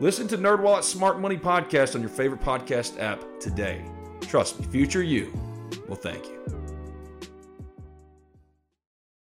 Listen to NerdWallet's Smart Money Podcast on your favorite podcast app today. Trust me, future you will thank you.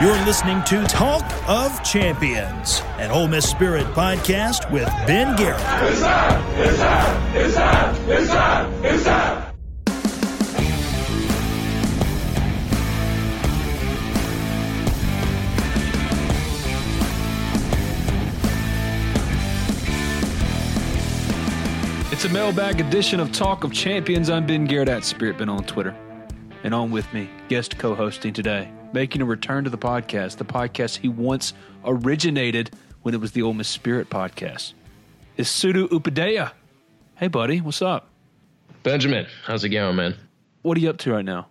You're listening to Talk of Champions, an Ole Miss Spirit podcast with Ben Garrett. It's time! It's time! It's time! It's time! It's time! It's a mailbag edition of Talk of Champions. I'm Ben Garrett at Spirit Ben on Twitter. And on with me, guest co hosting today, making a return to the podcast, the podcast he once originated when it was the Ole Miss Spirit podcast, is Sudu Upadhyay. Hey, buddy, what's up? Benjamin, how's it going, man? What are you up to right now?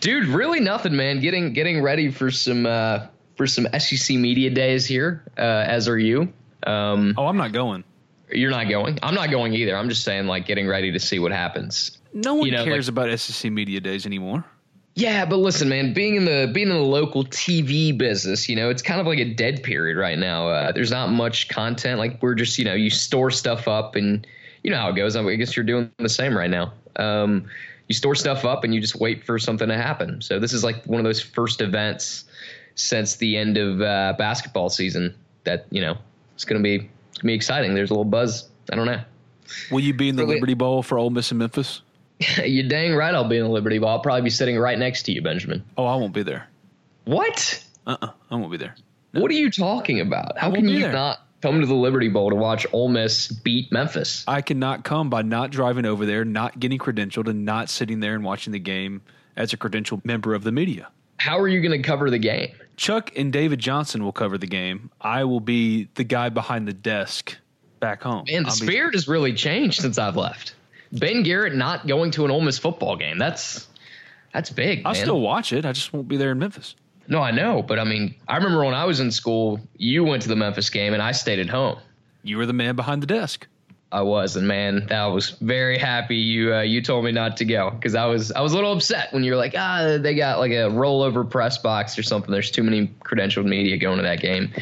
Dude, really nothing, man. Getting getting ready for some uh, for some SEC media days here. Uh, as are you. Um, oh, I'm not going. You're not going. I'm not going either. I'm just saying, like, getting ready to see what happens. No one You know, cares like- about SEC media days anymore. Yeah, but listen, man, being in the being in the local TV business, you know, it's kind of like a dead period right now. Uh, there's not much content. Like we're just, you know, you store stuff up, and you know how it goes. I guess you're doing the same right now. Um, you store stuff up, and you just wait for something to happen. So this is like one of those first events since the end of uh, basketball season that you know it's gonna be it's gonna be exciting. There's a little buzz. I don't know. Will you be in the Liberty Bowl for Ole Miss and Memphis? you dang right. I'll be in the Liberty Bowl. I'll probably be sitting right next to you, Benjamin. Oh, I won't be there. What? Uh uh I won't be there. What are you talking about? How can you there. not come to the Liberty Bowl to watch Ole Miss beat Memphis? I cannot come by not driving over there, not getting credentialed, and not sitting there and watching the game as a credentialed member of the media. How are you going to cover the game? Chuck and David Johnson will cover the game. I will be the guy behind the desk back home. Man, the I'll be- spirit has really changed since I've left. Ben Garrett not going to an Ole Miss football game. That's that's big. I'll man. still watch it. I just won't be there in Memphis. No, I know, but I mean, I remember when I was in school, you went to the Memphis game and I stayed at home. You were the man behind the desk. I was, and man, I was very happy you uh, you told me not to go because I was I was a little upset when you were like, ah, they got like a rollover press box or something. There's too many credentialed media going to that game,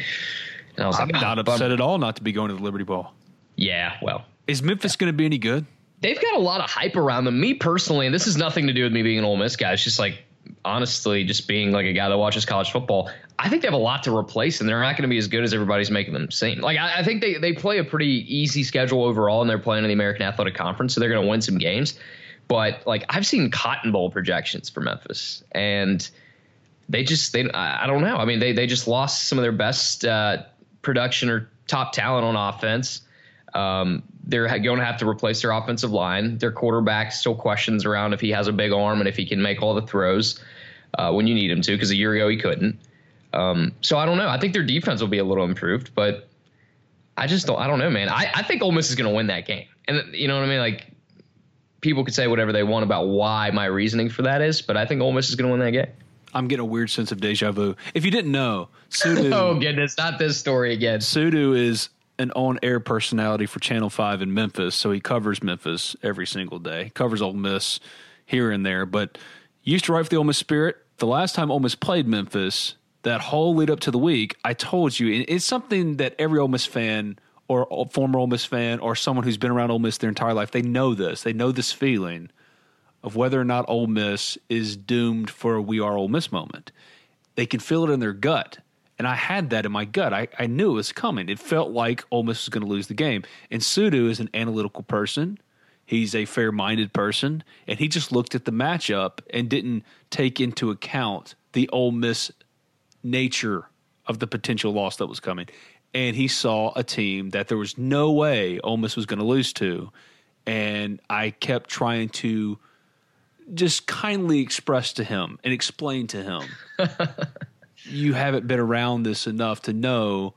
and I was I'm like, not ah, upset bummer. at all not to be going to the Liberty Bowl. Yeah, well, Is Memphis going to be any good? They've got a lot of hype around them. Me personally, and this has nothing to do with me being an Ole Miss guy. It's just like honestly, just being like a guy that watches college football. I think they have a lot to replace, and they're not going to be as good as everybody's making them seem. Like I, I think they they play a pretty easy schedule overall, and they're playing in the American Athletic Conference, so they're going to win some games. But like I've seen Cotton Bowl projections for Memphis, and they just they I don't know. I mean they they just lost some of their best uh, production or top talent on offense. Um, they're going to have to replace their offensive line. Their quarterback still questions around if he has a big arm and if he can make all the throws uh, when you need him to, because a year ago he couldn't. Um, so I don't know. I think their defense will be a little improved, but I just don't. I don't know, man. I, I think Ole Miss is going to win that game, and you know what I mean. Like people could say whatever they want about why my reasoning for that is, but I think Ole Miss is going to win that game. I'm getting a weird sense of deja vu. If you didn't know, Sudu. oh goodness, not this story again. Sudu is an on-air personality for Channel Five in Memphis, so he covers Memphis every single day. Covers Ole Miss here and there, but used to write for the Ole Miss Spirit. The last time Ole Miss played Memphis, that whole lead up to the week, I told you it's something that every Ole Miss fan or former Ole Miss fan or someone who's been around Ole Miss their entire life, they know this. They know this feeling of whether or not Ole Miss is doomed for a "We Are Ole Miss" moment. They can feel it in their gut and I had that in my gut. I, I knew it was coming. It felt like Ole Miss was going to lose the game. And Sudu is an analytical person. He's a fair minded person. And he just looked at the matchup and didn't take into account the Ole Miss nature of the potential loss that was coming. And he saw a team that there was no way Ole Miss was going to lose to. And I kept trying to just kindly express to him and explain to him you haven't been around this enough to know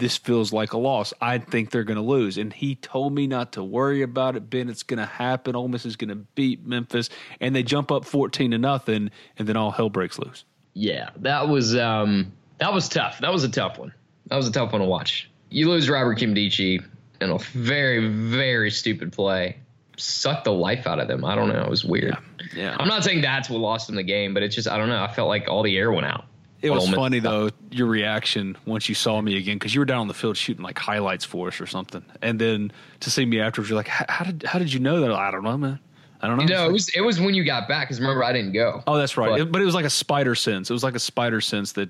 this feels like a loss. I think they're going to lose. And he told me not to worry about it, Ben. It's going to happen. Ole Miss is going to beat Memphis, and they jump up fourteen to nothing, and then all hell breaks loose. Yeah, that was um, that was tough. That was a tough one. That was a tough one to watch. You lose Robert Nkemdiche in a very very stupid play. Sucked the life out of them. I don't know. It was weird. Yeah. yeah. I'm not saying that's what lost them the game, but it's just I don't know. I felt like all the air went out. It was funny though your reaction once you saw me again because you were down on the field shooting like highlights for us or something, and then to see me afterwards, you're like, "How did how did you know that?" I don't know, man. I don't know. No, it was it was when you got back because remember I didn't go. Oh, that's right. But it, but it, was like a spider sense. It was like a spider sense that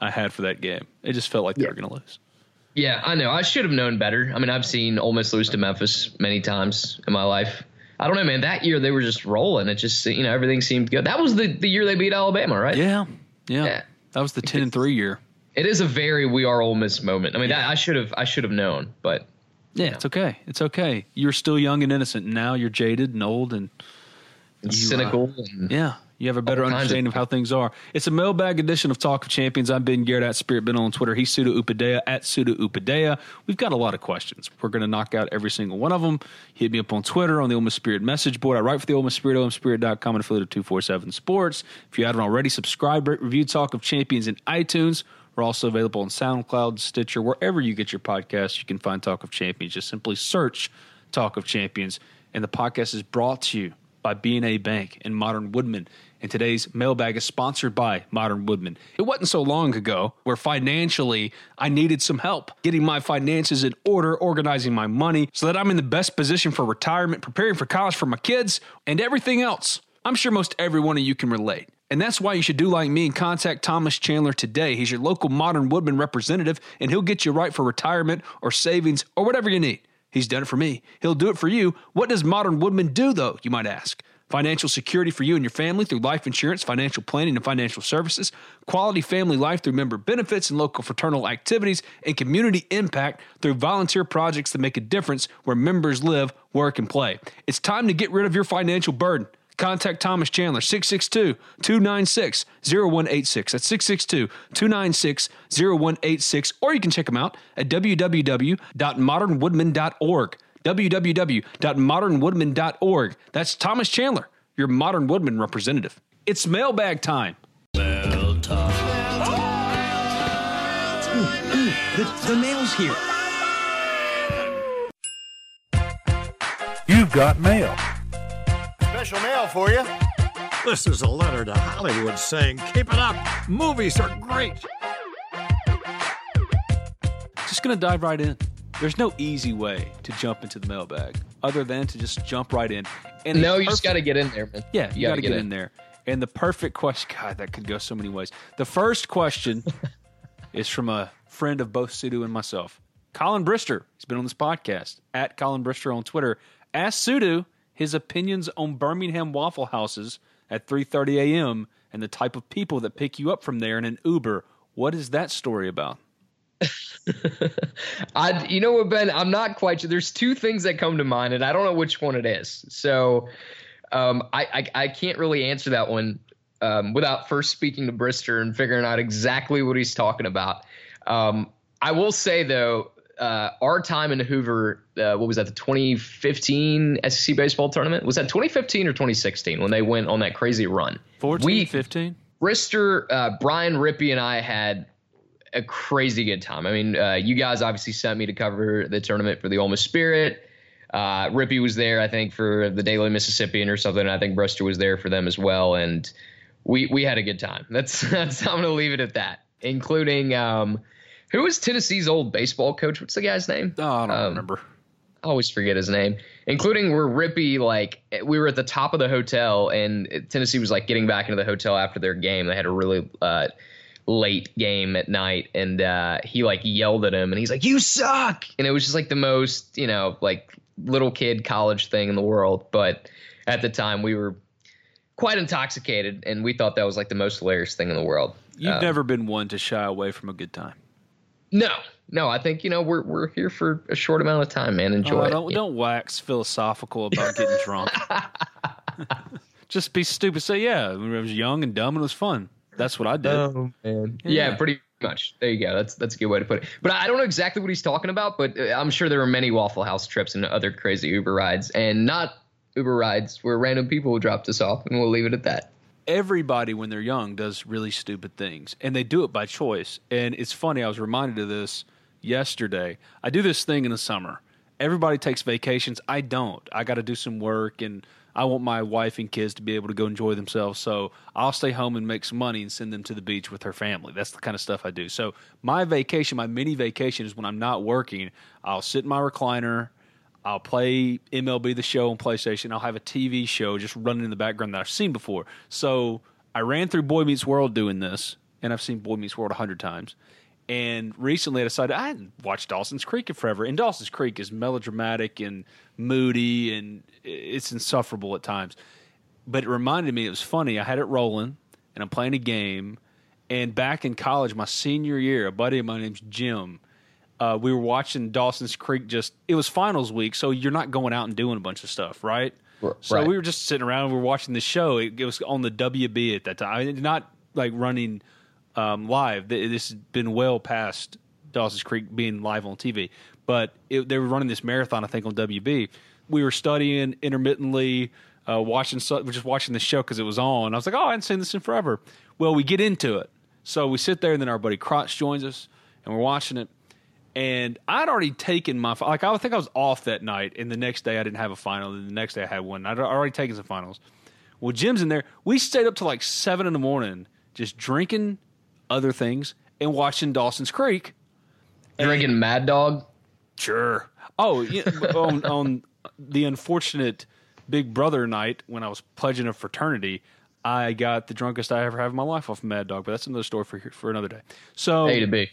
I had for that game. It just felt like they were going to lose. Yeah, I know. I should have known better. I mean, I've seen Ole Miss lose to Memphis many times in my life. I don't know, man. That year they were just rolling. It just you know everything seemed good. That was the the year they beat Alabama, right? Yeah, yeah. yeah. That was the ten and three year. It is a very we are Ole Miss moment. I mean, yeah. that, I should have I should have known, but yeah, know. it's okay. It's okay. You're still young and innocent. Now you're jaded and old and, and you, cynical. Uh, and yeah, you have a better understanding of, of, how things are. It's a mailbag edition of Talk of Champions. I'm Ben Garrett at Spirit Ben on Twitter. He's Sudu Upadhyay at Sudu Upadhyay. We've got a lot of questions. We're going to knock out every single one of them. Hit me up on Twitter on the Ole Miss Spirit message board. I write for the Ole Miss Spirit, OleMissSpirit.com, and affiliate of 247 Sports. If you haven't already, subscribe, rate, review Talk of Champions in iTunes. We're also available on SoundCloud, Stitcher, wherever you get your podcasts. You can find Talk of Champions. Just simply search Talk of Champions. And the podcast is brought to you by BNA Bank and Modern Woodmen. And today's mailbag is sponsored by Modern Woodmen. It wasn't so long ago where financially I needed some help getting my finances in order, organizing my money so that I'm in the best position for retirement, preparing for college for my kids, and everything else. I'm sure most every one of you can relate. And that's why you should do like me and contact Thomas Chandler today. He's your local Modern Woodmen representative, and he'll get you right for retirement or savings or whatever you need. He's done it for me. He'll do it for you. What does Modern Woodmen do, though, you might ask? Financial security for you and your family through life insurance, financial planning, and financial services. Quality family life through member benefits and local fraternal activities. And community impact through volunteer projects that make a difference where members live, work, and play. It's time to get rid of your financial burden. Contact Thomas Chandler, 662 296 0186. That's 662 296 0186. Or you can check them out at www.modernwoodmen.org www.modernwoodmen.org. That's Thomas Chandler, your Modern Woodmen representative. It's mailbag time. Mail time. Ooh, ooh, the, the mail's here. You've got mail. Special mail for you. This is a letter to Hollywood saying, Keep it up. Movies are great. Just going to dive right in. There's no easy way to jump into the mailbag. other than to just jump right in. And no, you just got to get in there, man. Yeah, you, you got to get, in. in there. And the perfect question, God, that could go so many ways. The first question is from a friend of both Sudu and myself, Colin Brister. He's been on this podcast at Colin Brister on Twitter. Ask Sudu his opinions on Birmingham Waffle Houses at 3:30 a.m. and the type of people that pick you up from there in an Uber. What is that story about? I, you know what, Ben? I'm not quite sure. There's two things that come to mind, and I don't know which one it is. So, um, I, I, I can't really answer that one um, without first speaking to Brister and figuring out exactly what he's talking about. Um, I will say though, uh, our time in Hoover, uh, what was that? The 2015 SEC baseball tournament was that 2015 or 2016 when they went on that crazy run? 14, we, 15. Brister, uh, Brian Rippey, and I had a crazy good time. I mean, uh, you guys obviously sent me to cover the tournament for the Ole Miss Spirit. Uh, Rippey was there, I think, for the Daily Mississippian or something. I think Brister was there for them as well, and we we had a good time. That's that's I'm gonna leave it at that. Including um, who was Tennessee's old baseball coach? What's the guy's name? Oh, I don't um, remember. I always forget his name. Including where Rippey, like we were at the top of the hotel, and Tennessee was like getting back into the hotel after their game. They had a really uh, late game at night and uh, he like yelled at him and he's like you suck! And it was just like the most you know like little kid college thing in the world. But at the time we were quite intoxicated and we thought that was like the most hilarious thing in the world. You've um, never been one to shy away from a good time. No. No i think you know we're we're here for a short amount of time man. Enjoy oh, don't, it. don't wax philosophical about getting drunk. Just be stupid. Say yeah i was young and dumb and it was fun that's what I did. Oh man. Yeah. yeah, pretty much. There you go. That's that's a good way to put it. But I don't know exactly what he's talking about, but uh, I'm sure there were many Waffle House trips and other crazy Uber rides, and not Uber rides where random people dropped us off, and we'll leave it at that. Everybody, when they're young, does really stupid things, and they do it by choice. And it's funny. I was reminded of this yesterday. I do this thing in the summer. Everybody takes vacations. I don't. I got to do some work and I want my wife and kids to be able to go enjoy themselves. So I'll stay home and make some money and send them to the beach with her family. That's the kind of stuff I do. So my vacation, my mini vacation is when I'm not working. I'll sit in my recliner. I'll play MLB The Show on PlayStation. I'll have a TV show just running in the background that I've seen before. So I ran through Boy Meets World doing this, and I've seen Boy Meets World a hundred times. And recently I decided I hadn't watched Dawson's Creek in forever. And Dawson's Creek is melodramatic and moody and it's insufferable at times. But it reminded me it was funny. I had it rolling and I'm playing a game. And back in college, my senior year, a buddy of mine named Jim, uh, we were watching Dawson's Creek. Just it was finals week, so you're not going out and doing a bunch of stuff, right? right. So we were just sitting around. and We were watching the show. It, it was on the WB at that time. Not like running um, live. This has been well past Dawson's Creek being live on TV, but it, they were running this marathon, I think, on WB. We were studying intermittently, uh, watching, just watching the show because it was on. I was like, oh, I hadn't seen this in forever. Well, we get into it, so we sit there, and then our buddy Crotch joins us, and we're watching it. And I'd already taken my like I think I was off that night, and the next day I didn't have a final. And the next day I had one. I'd already taken some finals. Well, Jim's in there. We stayed up to like seven in the morning, just drinking other things and watching Dawson's Creek. Drinking Mad Dog? Sure. Oh, yeah, on, on the unfortunate Big Brother night when I was pledging a fraternity, I got the drunkest I ever have in my life off of Mad Dog, but that's another story for for another day. So A to B.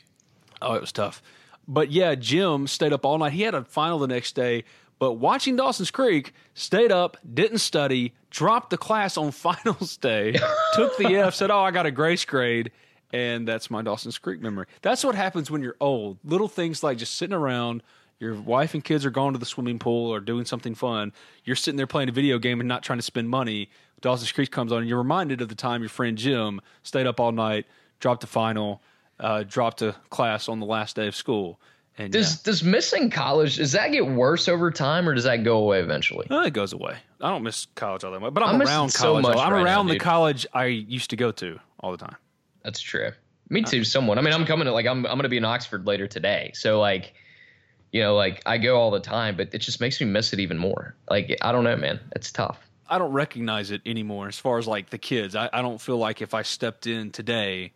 Oh, it was tough. But yeah, Jim stayed up all night. He had a final the next day, but watching Dawson's Creek, stayed up, didn't study, dropped the class on finals day, took the F, said, "Oh, I got a grace grade," and that's my Dawson's Creek memory. That's what happens when you're old. Little things like just sitting around, your wife and kids are going to the swimming pool or doing something fun. You're sitting there playing a video game and not trying to spend money. Dawson's Creek comes on, and you're reminded of the time your friend Jim stayed up all night, dropped a final, uh, dropped a class on the last day of school. And does yeah. does missing college does that get worse over time or does that go away eventually? Uh, it goes away. I don't miss college all that much, but I'm, I'm around college. So I'm right around now, the college I used to go to all the time. That's true. Me too, uh, somewhat. I mean, I'm coming to like I'm I'm gonna be in Oxford later today, so like, you know, like I go all the time, but it just makes me miss it even more. Like I don't know, man, it's tough. I don't recognize it anymore as far as like the kids. I, I don't feel like if I stepped in today,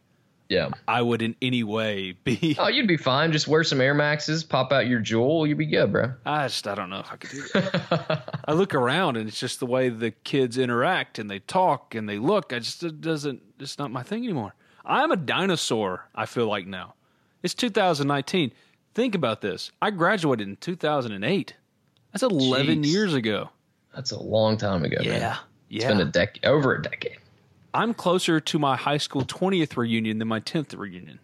Yeah. I would in any way be. Oh, you'd be fine. Just wear some Air Maxes, pop out your jewel, you'd be good, bro. I just I don't know if I could do that. I look around and it's just the way the kids interact and they talk and they look. I just it doesn't. It's not my thing anymore. I'm a dinosaur. I feel like now. It's 2019. Think about this. I graduated in 2008. That's 11 Jeez. years ago. That's a long time ago, man. Yeah. It's Yeah. been a decade, over a decade. I'm closer to my high school 20th reunion than my 10th reunion.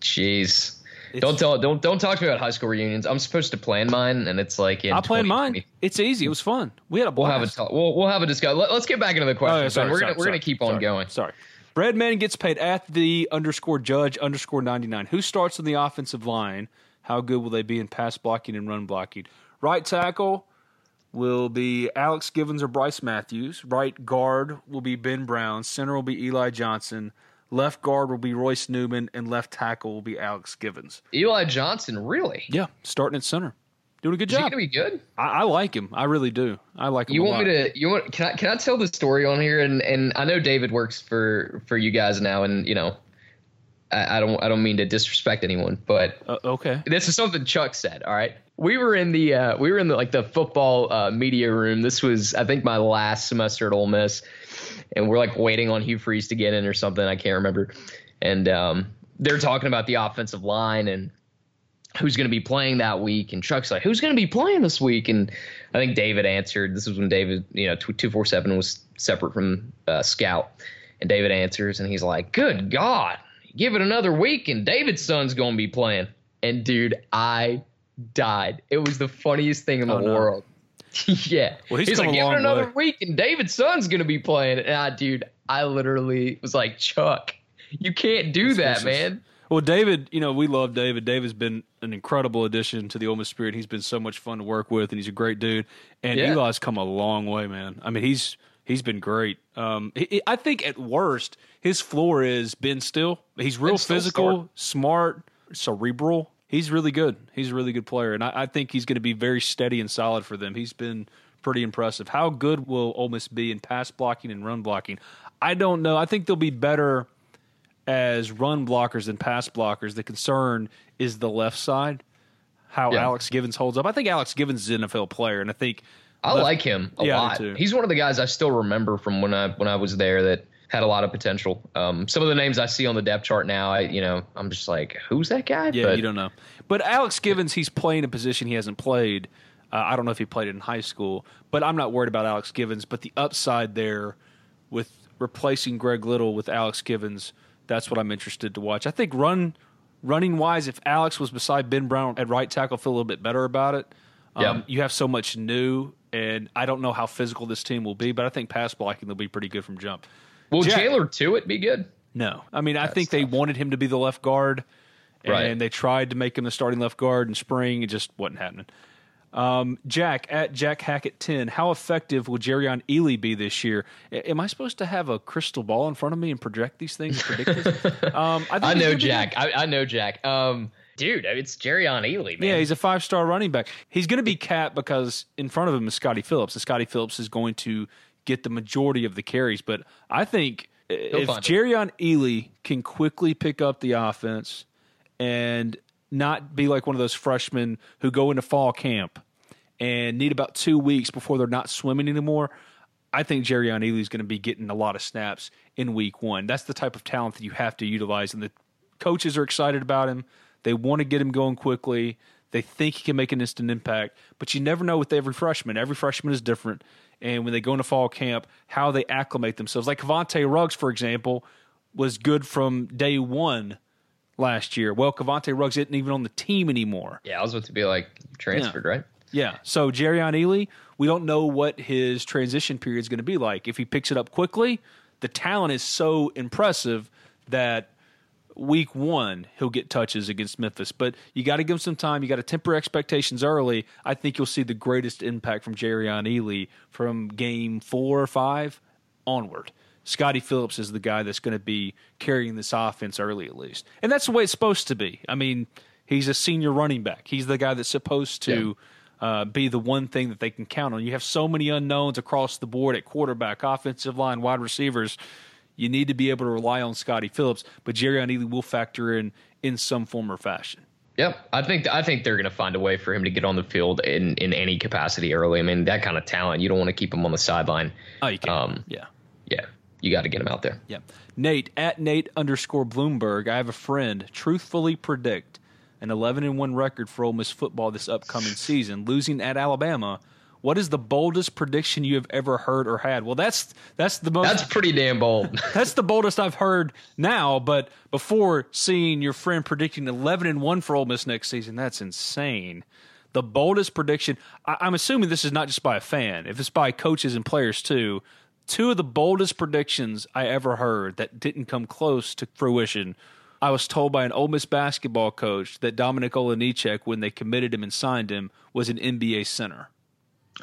Jeez. It's- don't tell don't don't talk to me about high school reunions. I'm supposed to plan mine, and it's like I planned mine. It's easy. It was fun. We had a We'll have a talk. We'll, we'll have a discussion. Let, us get back into the Oh, question. yeah, sorry, we're sorry, gonna we're gonna keep on sorry, going. Sorry. Breadman gets paid at the underscore judge underscore 99. Who starts on the offensive line? How good will they be in pass blocking and run blocking? Right tackle will be Alex Givens or Bryce Matthews. Right guard will be Ben Brown. Center will be Eli Johnson. Left guard will be Royce Newman. And left tackle will be Alex Givens. Eli Johnson, really? Yeah, starting at center. Doing a good Is job. gonna be good? I, I like him. I really do. I like him. You a want lot. me to? You want? Can I? Can I tell the story on here? And and I know David works for for you guys now, and you know, I, I don't I don't mean to disrespect anyone, but Uh, okay. this is something Chuck said. All right, we were in the uh, we were in the like the football uh, media room. This was I think my last semester at Ole Miss, and we're like waiting on Hugh Freeze to get in or something. I can't remember, and um, they're talking about the offensive line and who's going to be playing that week. And Chuck's like, who's going to be playing this week? And I think David answered. This was when David, you know, two four seven was separate from uh, Scout, and David answers, and he's like, "Good God, give it another week, and David's son's going to be playing." And dude, I died. It was the funniest thing in the Oh, no. world. yeah, Well, he's he's like, "Give it another way." week, and David's son's going to be playing." And I, dude, I literally was like, "Chuck, you can't do that, vicious. man." Well, David, you know, we love David. David's been an incredible addition to the Ole Miss Spirit. He's been so much fun to work with, and he's a great dude. And Yeah. Eli's come a long way, man. I mean, he's he's been great. Um, he- I think at worst, his floor is Ben Still. He's real Ben Still's physical, smart, cerebral. He's really good. He's a really good player, and I, I think he's going to be very steady and solid for them. He's been pretty impressive. How good will Ole Miss be in pass blocking and run blocking? I don't know. I think they'll be better as run blockers and pass blockers. The concern is the left side, how Yeah. Alex Givens holds up. I think Alex Givens is an NFL player, and I think I left- like him a Yeah, lot. He's one of the guys I still remember from when I when I was there that had a lot of potential. Um, some of the names I see on the depth chart now, I you know I'm just like, who's that guy? Yeah, But you don't know. But Alex Givens, he's playing a position he hasn't played. Uh, I don't know if he played it in high school, but I'm not worried about Alex Givens. But the upside there with replacing Greg Little with Alex Givens, that's what I'm interested to watch. I think run running wise, if Alex was beside Ben Brown at right tackle, feel a little bit better about it. Um, Yeah. You have so much new, and I don't know how physical this team will be, but I think pass blocking will be pretty good from jump. will Jack- Chandler Tuitt be good? No, I mean I think they wanted him to be the left guard, and Right. they tried to make him the starting left guard in spring. It just wasn't happening. Um, Jack at Jack Hackett ten. How effective will Jerrion Ealy be this year? A- Am I supposed to have a crystal ball in front of me and project these things? Predict um, I, think I know Jack. I, I know Jack. Um, dude, it's Jerrion Ealy, man. Yeah, he's a five star running back. He's going to be capped because in front of him is Scottie Phillips, and Scottie Phillips is going to get the majority of the carries. But I think if find it. Jerrion Ealy can quickly pick up the offense and not be like one of those freshmen who go into fall camp and need about two weeks before they're not swimming anymore. I think Jerrion Ealy is going to be getting a lot of snaps in week one. That's the type of talent that you have to utilize, and the coaches are excited about him. They want to get him going quickly. They think he can make an instant impact, but you never know with every freshman. Every freshman is different, and when they go into fall camp, how they acclimate themselves. Like Cavante Ruggs, for example, was good from day one last year. Well, Cavante Ruggs isn't even on the team anymore. yeah, I was about to be like transferred, right? Yeah. So Jerrion Ealy, we don't know what his transition period is going to be like. If he picks it up quickly, the talent is so impressive that week one he'll get touches against Memphis. But you got to give him some time. You got to temper expectations early. I think you'll see the greatest impact from Jerrion Ealy from game four or five onward. Scottie Phillips is the guy that's going to be carrying this offense early, at least, and that's the way it's supposed to be. I mean, he's a senior running back. He's the guy that's supposed to uh, be the one thing that they can count on. You have so many unknowns across the board at quarterback, offensive line, wide receivers. You need to be able to rely on Scottie Phillips, but Jerrion Ealy will factor in in some form or fashion. Yep, I think I think they're going to find a way for him to get on the field in, in any capacity early. I mean, that kind of talent, you don't want to keep him on the sideline. Oh, you can. Um, yeah, yeah, you got to get him out there. Yeah, Nate at Nate underscore Bloomberg. I have a friend truthfully predict an 11 and one record for Ole Miss football this upcoming season, losing at Alabama what is the boldest prediction you have ever heard or had? Well, that's that's the most. That's pretty damn bold. that's the boldest I've heard now. But before seeing your friend predicting eleven and one for Ole Miss next season, that's insane. The boldest prediction. I, I'm assuming this is not just by a fan. If it's by coaches and players too, two of the boldest predictions I ever heard that didn't come close to fruition. I was told by an Ole Miss basketball coach that Dominik Olejniczak, when they committed him and signed him, was an NBA center.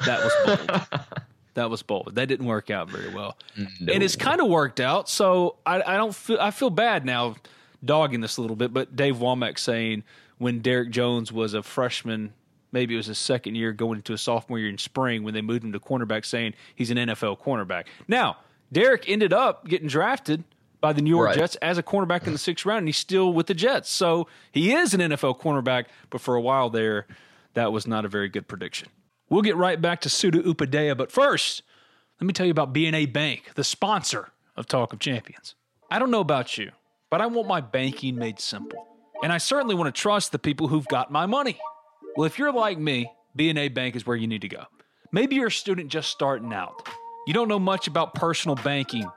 That was bold. that was bold. That didn't work out very well, no. and it's kind of worked out. So I, I, don't feel I feel bad now, dogging this a little bit. But Dave Wommack saying when Derek Jones was a freshman, maybe it was his second year going into a sophomore year in spring when they moved him to cornerback, saying he's an NFL cornerback. Now Derrick ended up getting drafted by the New York right. Jets as a cornerback in the sixth round, and he's still with the Jets. So he is an NFL cornerback, but for a while there, that was not a very good prediction. We'll get right back to Sudu Upadhyaya, but first, let me tell you about BNA Bank, the sponsor of Talk of Champions. I don't know about you, but I want my banking made simple. And I certainly want to trust the people who've got my money. Well, if you're like me, BNA Bank is where you need to go. Maybe you're a student just starting out. You don't know much about personal banking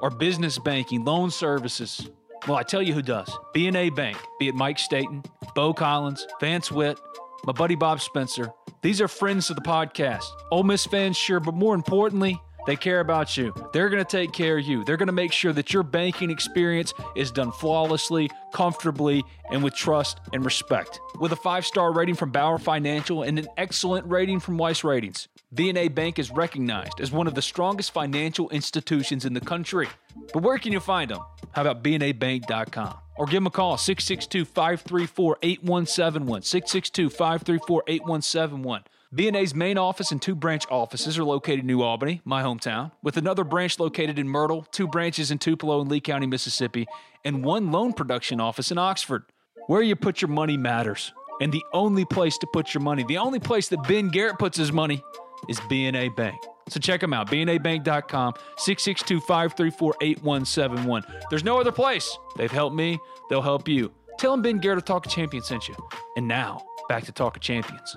or business banking, loan services. Well, I tell you who does. BNA Bank, be it Mike Staten, Bo Collins, Vance Witt, my buddy Bob Spencer, these are friends of the podcast. Ole Miss fans, sure, but more importantly, they care about you. They're going to take care of you. They're going to make sure that your banking experience is done flawlessly, comfortably, and with trust and respect. With a five star rating from Bauer Financial and an excellent rating from Weiss Ratings, BNA Bank is recognized as one of the strongest financial institutions in the country. But where can you find them? How about BNABank.com? Or give them a call, 662 534 8171. 662 534 8171. BNA's main office and two branch offices are located in New Albany, my hometown, with another branch located in Myrtle, two branches in Tupelo and Lee County, Mississippi, and one loan production office in Oxford. Where you put your money matters. And the only place to put your money, the only place that Ben Garrett puts his money, is BNA Bank. So check them out, bnabank.com, 662 534 8171. There's no other place. They've helped me, they'll help you. Tell them Ben Garrett of Talk of Champions sent you. And now, back to Talk of Champions.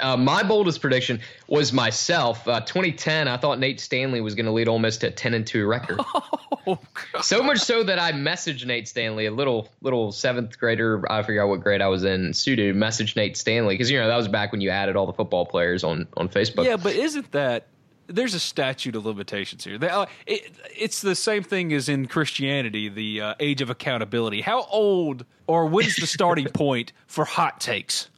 Uh, my boldest prediction was myself. Uh, 2010, I thought Nate Stanley was going to lead Ole Miss to a 10 and 2 record. Oh, so much so that I messaged Nate Stanley, a little little seventh grader. I forgot what grade I was in. Sudu messaged Nate Stanley because you know that was back when you added all the football players on on Facebook. Yeah, but isn't that there's a statute of limitations here. They, uh, it, it's the same thing as in Christianity, the uh, age of accountability. How old or what is the starting point for hot takes?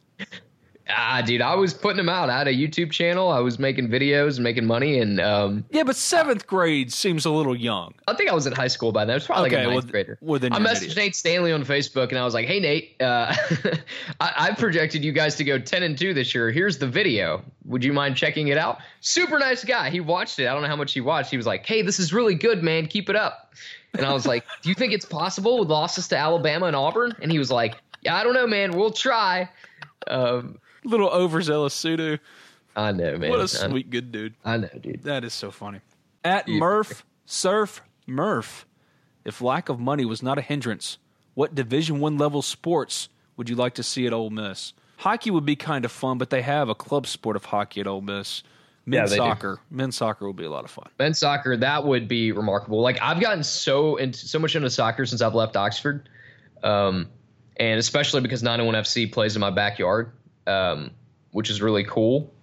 Ah, dude, I was putting them out. I had a YouTube channel. I was making videos and making money, and um, yeah, but seventh grade seems a little young. I think I was in high school by then. I was probably okay, like a ninth well, grader. Well, then I messaged Nate Stanley on Facebook, and I was like, "Hey, Nate, uh, I, I projected you guys to go ten and two this year. Here's the video. Would you mind checking it out?" Super nice guy. He watched it. I don't know how much he watched. He was like, "Hey, this is really good, man. Keep it up." And I was like, "Do you think it's possible with losses to Alabama and Auburn?" And he was like, "Yeah, I don't know, man. We'll try." Um, Little overzealous Sudu. I know, man. What a sweet, good dude. I know, dude. That is so funny. At. Murph Surf Murph, if lack of money was not a hindrance, what Division One level sports would you like to see at Ole Miss? Hockey would be kind of fun, but they have a club sport of hockey at Ole Miss. Men's yeah, soccer, do. men's soccer would be a lot of fun. Men's soccer, that would be remarkable. Like I've gotten so into so much into soccer since I've left Oxford, um, and especially because 901 FC plays in my backyard um, which is really cool.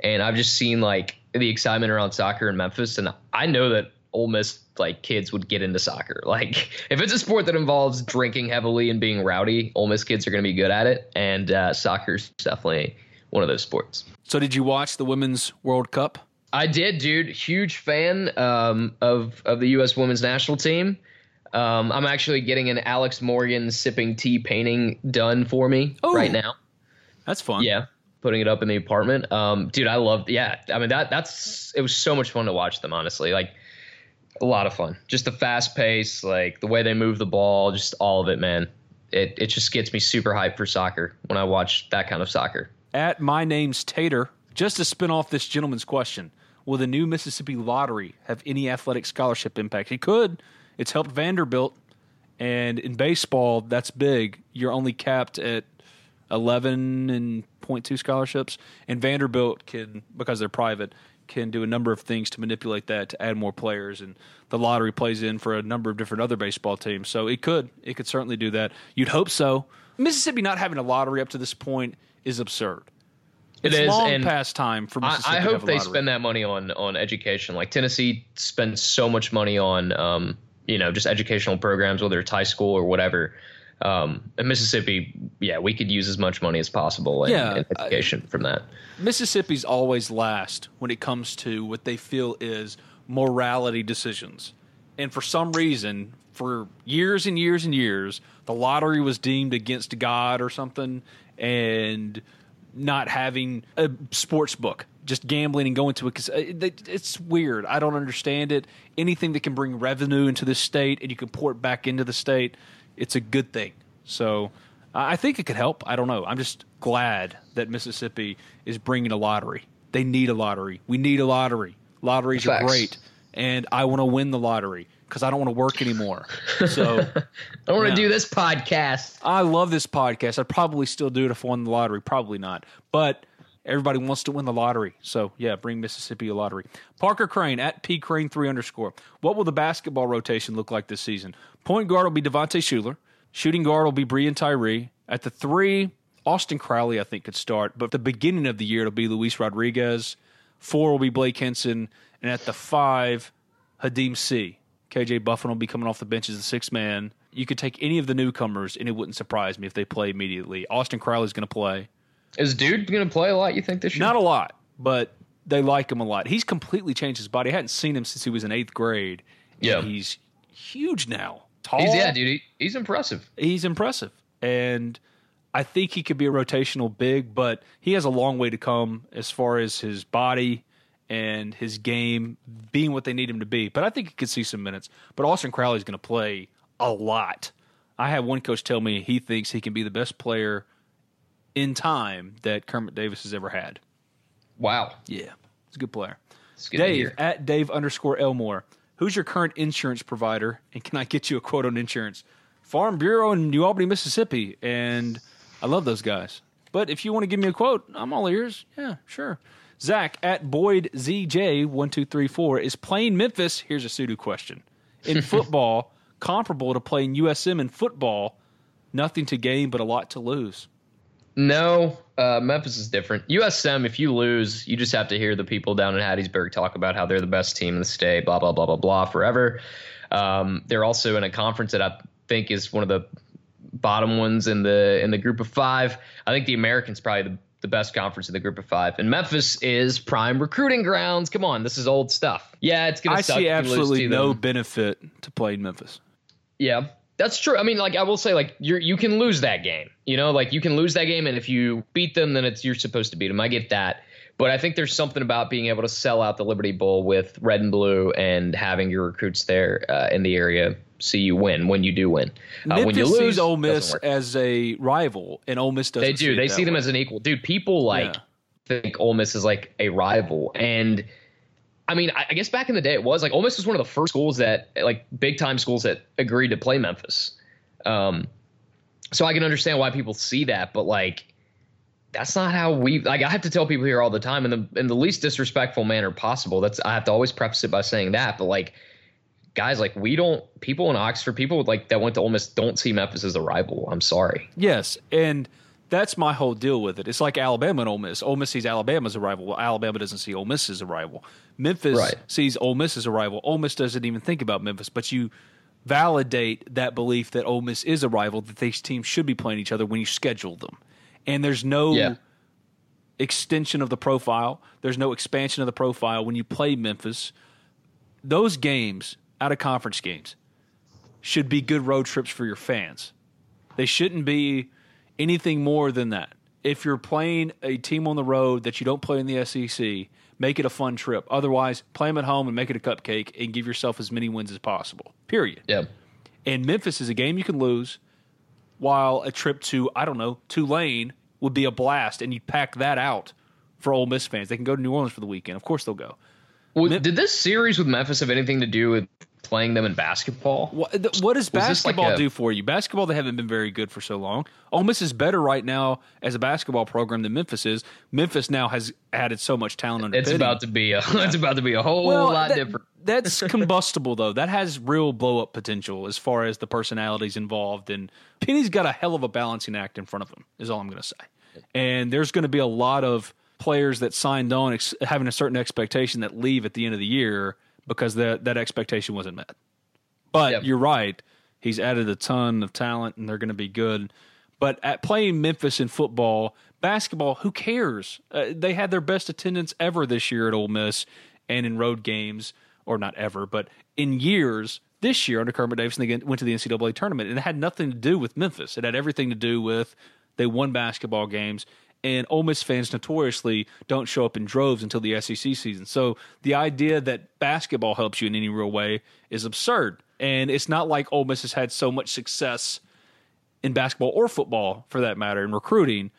And I've just seen like the excitement around soccer in Memphis, and I know that Ole Miss like kids would get into soccer. Like if it's a sport that involves drinking heavily and being rowdy, Ole Miss kids are going to be good at it, and uh, soccer's definitely one of those sports. So did you watch the Women's World Cup? I did, dude. Huge fan um, of of the U.S. Women's National Team. Um, I'm actually getting an Alex Morgan sipping tea painting done for me Ooh. right now. That's fun. Yeah. putting it up in the apartment. Um, dude, I loved. Yeah, I mean that that's it was so much fun to watch them. Honestly, like a lot of fun. Just the fast pace, like the way they move the ball, just all of it, man. It it just gets me super hyped for soccer when I watch that kind of soccer. At my name's Tater, just to spin off this gentleman's question, will the new Mississippi lottery have any athletic scholarship impact? It could. It's helped Vanderbilt, and in baseball, that's big. You're only capped at 11 and 0.2 scholarships, and Vanderbilt can because they're private can do a number of things to manipulate that to add more players. And the lottery plays in for a number of different other baseball teams. So it could it could certainly do that. You'd hope so. Mississippi not having a lottery up to this point is absurd. It it's is, long and past time for Mississippi I to hope a they spend that money on on education. Like Tennessee spends so much money on um, you know just educational programs, whether it's high school or whatever. Um, and Mississippi, yeah, we could use as much money as possible in, Yeah, in education from that. Mississippi's always last when it comes to what they feel is morality decisions. And for some reason, for years and years and years, the lottery was deemed against God or something and not having a sports book, just gambling and going to it. uh, It's weird. I don't understand it. Anything that can bring revenue into the state and you can pour it back into the state, it's a good thing. So I think it could help. I don't know. I'm just glad that Mississippi is bringing a lottery. They need a lottery. We need a lottery. Lotteries are great, and I want to win the lottery because I don't want to work anymore. So I want to do this podcast. I love this podcast. I'd probably still do it if I won the lottery. Probably not, but everybody wants to win the lottery. So yeah, bring Mississippi a lottery. Parker Crane at P Crane three underscore. What will the basketball rotation look like this season? Point guard will be Devontae Shuler. Shooting guard will be Breein Tyree. At the three, Austin Crowley I think could start, but at the beginning of the year it'll be Luis Rodriguez. Four will be Blake Hinson, and at the five, Khadim Sy KJ Buffen will be coming off the bench as the sixth man. You could take any of the newcomers, and it wouldn't surprise me if they play immediately. Austin Crowley's going to play. Is dude going to play a lot? You think this year? Not a lot, but they like him a lot. He's completely changed his body. I hadn't seen him since he was in eighth grade. Yeah. he's huge now. Tall. He's yeah, dude. He, he's impressive. He's impressive, and I think he could be a rotational big, but he has a long way to come as far as his body and his game being what they need him to be. But I think he could see some minutes. But Austin Crowley's going to play a lot. I had one coach tell me he thinks he can be the best player in time that Kermit Davis has ever had. Wow. Yeah, he's a good player. Good Dave at Dave underscore Elmore. Who's your current insurance provider, and can I get you a quote on insurance? Farm Bureau in New Albany, Mississippi, and I love those guys. But if you want to give me a quote, I'm all ears. Yeah, sure. Zach at Boyd ZJ one two three four is playing Memphis. Here's a pseudo question in football comparable to playing USM in football. Nothing to gain, but a lot to lose. No, uh, Memphis is different. USM, if you lose, you just have to hear the people down in Hattiesburg talk about how they're the best team in the state, blah, blah, blah, blah, blah, forever. Um, they're also in a conference that I think is one of the bottom ones in the in the group of five. I think the American's probably the, the best conference in the group of five. And Memphis is prime recruiting grounds. Come on, this is old stuff. Yeah, it's gonna I suck see you lose absolutely no them. benefit to playing Memphis. Yeah, that's true. I mean, like I will say, like you you can lose that game. You know, like you can lose that game, and if you beat them, then it's you're supposed to beat them. I get that, but I think there's something about being able to sell out the Liberty Bowl with red and blue and having your recruits there uh, in the area see you win when you do win. Uh, when you lose, Ole Miss as a rival, and Ole Miss doesn't. They do. it They see them as an equal. Dude, people like Yeah. think Ole Miss is like a rival, and I mean, I, guess back in the day it was like Ole Miss was one of the first schools that like big time schools that agreed to play Memphis. Um, so I can understand why people see that, but like that's not how we like I have to tell people here all the time in the in the least disrespectful manner possible. That's I have to always preface it by saying that, but like guys, like we don't people in Oxford, people like that went to Ole Miss don't see Memphis as a rival. I'm sorry. Yes, and that's my whole deal with it. It's like Alabama and Ole Miss. Ole Miss sees Alabama as a rival. Well, Alabama doesn't see Ole Miss as a rival. Memphis Right. sees Ole Miss as a rival. Ole Miss doesn't even think about Memphis, but you validate that belief that Ole Miss is a rival, that these teams should be playing each other when you schedule them. And there's no Yeah. extension of the profile. There's no expansion of the profile when you play Memphis. Those games, out of conference games, should be good road trips for your fans. They shouldn't be anything more than that. if you're playing a team on the road that you don't play in the SEC, make it a fun trip. Otherwise, play them at home and make it a cupcake and give yourself as many wins as possible. Period. Yeah. And Memphis is a game you can lose, while a trip to I don't know Tulane would be a blast, and you pack that out for Ole Miss fans. They can go to New Orleans for the weekend. Of course, they'll go. Well, did this series with Memphis have anything to do with playing them in basketball? What, what does this like basketball a- do for you? Basketball, they haven't been very good for so long. Ole Miss is better right now as a basketball program than Memphis is. Memphis now has added so much talent under It's about to be a it's about to be a whole Well, lot that- different. That's combustible though. That has real blow up potential as far as the personalities involved. And Penny's got a hell of a balancing act in front of him. Is all I'm going to say. And there's going to be a lot of players that signed on ex- having a certain expectation that leave at the end of the year because that that expectation wasn't met. But you're right. He's added a ton of talent, and they're going to be good. But at playing Memphis in football, basketball, who cares? Uh, they had their best attendance ever this year at Ole Miss, and in road games, or not ever, but in years. This year under Kermit Davis, they went to the NCAA tournament, and it had nothing to do with Memphis. It had everything to do with they won basketball games, and Ole Miss fans notoriously don't show up in droves until the SEC season. So the idea that basketball helps you in any real way is absurd. And it's not like Ole Miss has had so much success in basketball or football, for that matter, in recruiting,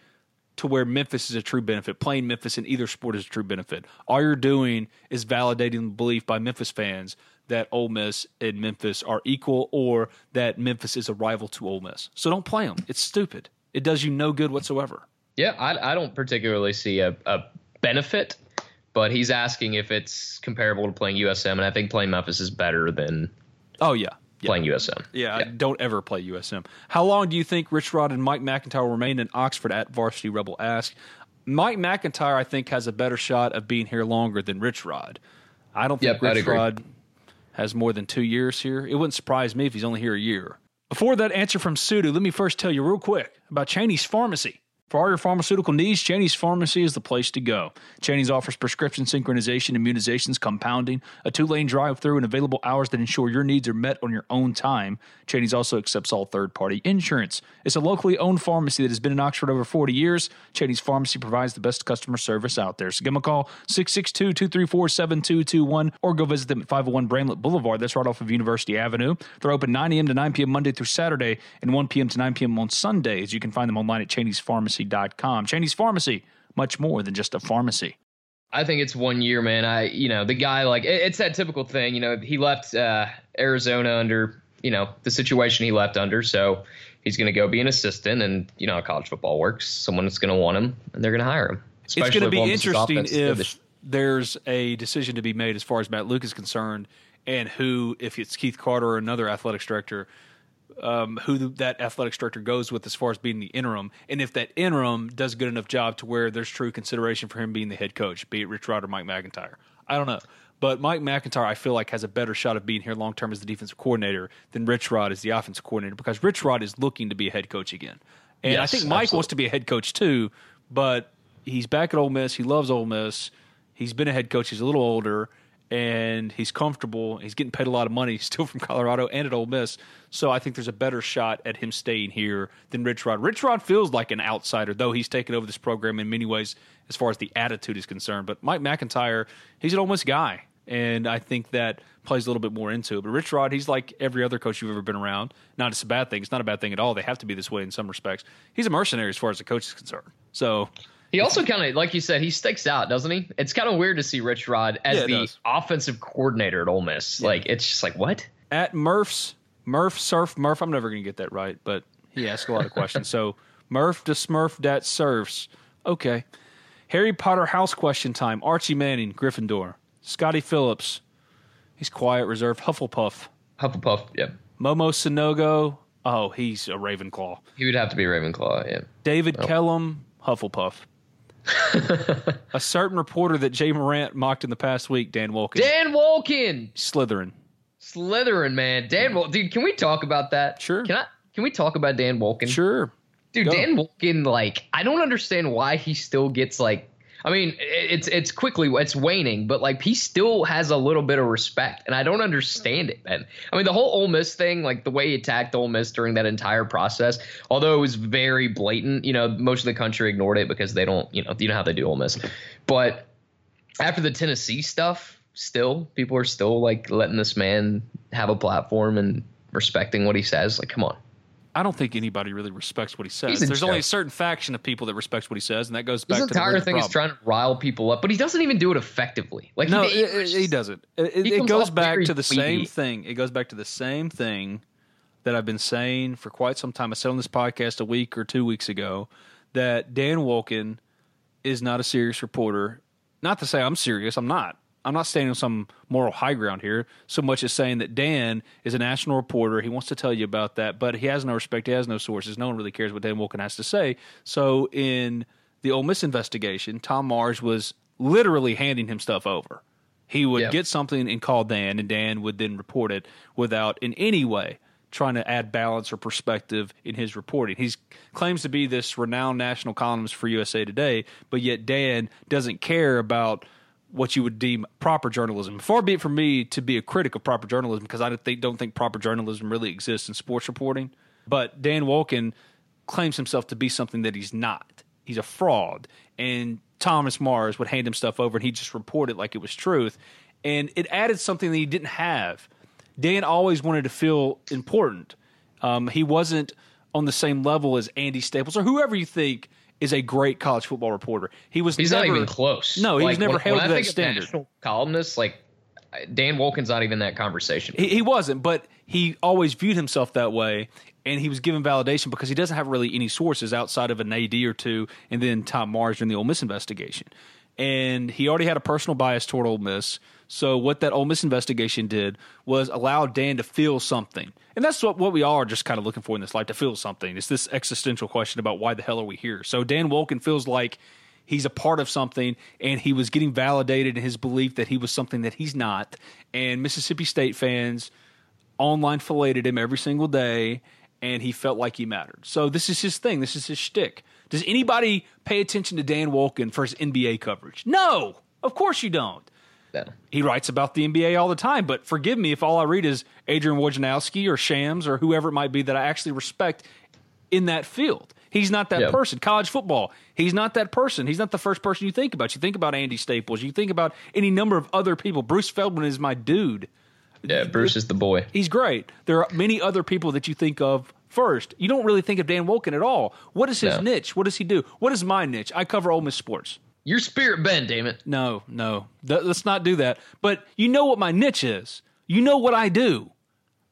to where Memphis is a true benefit. Playing Memphis in either sport is a true benefit. All you're doing is validating the belief by Memphis fans that Ole Miss and Memphis are equal, or that Memphis is a rival to Ole Miss. So don't play them. It's stupid. It does you no good whatsoever. Yeah, I, I don't particularly see a, a benefit, but he's asking if it's comparable to playing USM, and I think playing Memphis is better than Oh yeah, playing USM. Yeah, don't ever play USM. How long do you think Rich Rod and Mike MacIntyre will remain in Oxford at Varsity Rebel asked? Mike MacIntyre, I think, has a better shot of being here longer than Rich Rod. I don't think Yep, Rich. Rod has more than two years here. It wouldn't surprise me if he's only here a year. Before that answer from Sudu, let me first tell you real quick about Cheney's Pharmacy. For all your pharmaceutical needs, Cheney's Pharmacy is the place to go. Cheney's offers prescription synchronization, immunizations, compounding, a two lane drive through, and available hours that ensure your needs are met on your own time. Cheney's also accepts all third party insurance. It's a locally owned pharmacy that has been in Oxford over 40 years. Cheney's Pharmacy provides the best customer service out there. So give them a call 662 234 7221 or go visit them at 501 Bramlett Boulevard. That's right off of University Avenue. They're open 9 a.m. to 9 p.m. Monday through Saturday and 1 p.m. to 9 p.m. on Sundays. You can find them online at Cheney'sPharmacy.com. Cheney's Pharmacy, much more than just a pharmacy. I think it's one year, man. I, you know, the guy like it- it's that typical thing. You know, he left uh, Arizona under, you know, the situation he left under, so he's going to go be an assistant, and you know how college football works. Someone's going to want him, and they're going to hire him. it's going to be interesting offense is good if there's a decision to be made as far as Matt Luke is concerned, and who, if it's Keith Carter or another athletics director, um, who th- that athletic director goes with as far as being the interim, and if that interim does a good enough job to where there's true consideration for him being the head coach, be it Rich Rod or Mike MacIntyre. I don't know. But Mike MacIntyre, I feel like, has a better shot of being here long term as the defensive coordinator than Rich Rod as the offensive coordinator because Rich Rod is looking to be a head coach again. And I think Mike absolutely. wants to be a head coach too, but he's back at Ole Miss. He loves Ole Miss. He's been a head coach. He's a little older, and he's comfortable. He's getting paid a lot of money still from Colorado and at Ole Miss. So I think there's a better shot at him staying here than Rich Rod. Rich Rod feels like an outsider, though he's taken over this program in many ways as far as the attitude is concerned. But Mike MacIntyre, he's an Ole Miss guy, and I think that plays a little bit more into it. But Rich Rod, he's like every other coach you've ever been around. Not it's a bad thing. It's not a bad thing at all. They have to be this way in some respects. He's a mercenary as far as the coach is concerned. So He also kind of, like you said, he sticks out, doesn't he? It's kind of weird to see Rich Rod as Yeah, the does. offensive coordinator at Ole Miss. Like, it's just like, what? at Murph's Murph Surf Murph. I'm never going to get that right, but he asked a lot of questions. So Murph to Smurf that surfs. Okay. Harry Potter house question time. Archie Manning, Gryffindor. Scottie Phillips. He's quiet, reserved. Hufflepuff. Hufflepuff, yeah. Momo Sanogo. Oh, he's a Ravenclaw. He would have to be Ravenclaw, yeah. David Oh. Kellum, Hufflepuff. a certain reporter that Ja Morant mocked in the past week, Dan Wolken. Dan Wolken, Slytherin. Slytherin, man. Dan, Wol- dude, can we talk about that? Sure. Can I? Can we talk about Dan Wolken? Sure. Dude, Go. Dan Wolken, like, I don't understand why he still gets like I mean, it's it's quickly it's waning, but like he still has a little bit of respect, and I don't understand it, man. I mean, the whole Ole Miss thing, like the way he attacked Ole Miss during that entire process, although it was very blatant, you know, most of the country ignored it because they don't, you know, you know how they do Ole Miss. But after the Tennessee stuff, still people are still like letting this man have a platform and respecting what he says. Like, come on. I don't think anybody really respects what he says. There's only a certain faction of people that respects what he says, and that goes back His to the entire thing problem. is trying to rile people up, but he doesn't even do it effectively. Like no, he, it, he doesn't. It, he it goes back to the same thing. It goes back to the same thing that I've been saying for quite some time. I said on this podcast a week or two weeks ago that Dan Wolken is not a serious reporter. Not to say I'm serious. I'm not. I'm not standing on some moral high ground here so much as saying that Dan is a national reporter. He wants to tell you about that, but he has no respect. He has no sources. No one really cares what Dan Wolken has to say. So in the Ole Miss investigation, Tom Mars was literally handing him stuff over. He would Yeah. get something and call Dan, and Dan would then report it without in any way trying to add balance or perspective in his reporting. He claims to be this renowned national columnist for USA Today, but yet Dan doesn't care about what you would deem proper journalism. Far be it from me to be a critic of proper journalism because I don't think, proper journalism really exists in sports reporting. But Dan Wolken claims himself to be something that he's not. He's a fraud. And Thomas Mars would hand him stuff over and he'd just report it like it was truth. And it added something that he didn't have. Dan always wanted to feel important. Um, he wasn't on the same level as Andy Staples or whoever you think is a great college football reporter. He was He's never, not even close. No, he was never when, held when to I that think standard. Columnists like Dan Wolken's not even that conversation. He, he wasn't, but he always viewed himself that way, and he was given validation because he doesn't have really any sources outside of an AD or two, and then Tom Mars during the Ole Miss investigation. And he already had a personal bias toward Ole Miss. So what that Ole Miss investigation did was allow Dan to feel something, and that's what what we are just kind of looking for in this life to feel something. It's this existential question about why the hell are we here? So Dan Wolken feels like he's a part of something and he was getting validated in his belief that he was something that he's not. And mississippi state fans online filleted him every single day and he felt like he mattered. So this is his thing. This is his shtick. Does anybody pay attention to dan wolken for his nba coverage? No! Of course you don't No. he writes about the NBA all the time, but forgive me if all I read is Adrian Wojnarowski or Shams or whoever it might be that I actually respect in that field. He's not that Yeah. person. College football, he's not that person. He's not the first person you think about. You think about Andy Staples. You think about any number of other people. Bruce Feldman is my dude. Yeah, Bruce is the boy. He's great. There are many other people that you think of first. You don't really think of Dan Wolken at all. What is his No. niche? What does he do? What is my niche? I cover Ole Miss sports. Your spirit bend, damn it. No, no. Th- let's not do that. But you know what my niche is. You know what I do.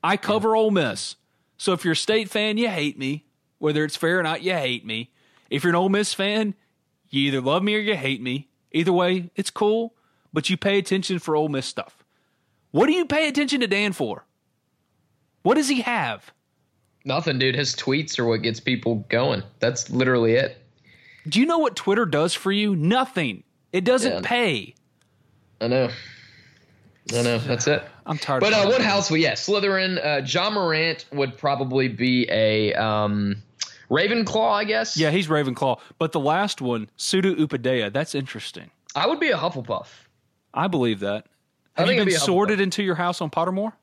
I cover Ole Miss. So if you're a state fan, you hate me. Whether it's fair or not, you hate me. If you're an Ole Miss fan, you either love me or you hate me. Either way, it's cool. But you pay attention for Ole Miss stuff. What do you pay attention to Dan for? What does he have? Nothing, dude. His tweets are what gets people going. That's literally it. Do you know what Twitter does for you? Nothing. It doesn't Yeah. pay. I know. I know. That's it. I'm tired. But uh, what house? Well, yeah, Slytherin. Uh, John Morant would probably be a um, Ravenclaw, I guess. Yeah, he's Ravenclaw. But the last one, Sudu Upadhyay, that's interesting. I would be a Hufflepuff. I believe that. I Have think you been be sorted into your house on Pottermore?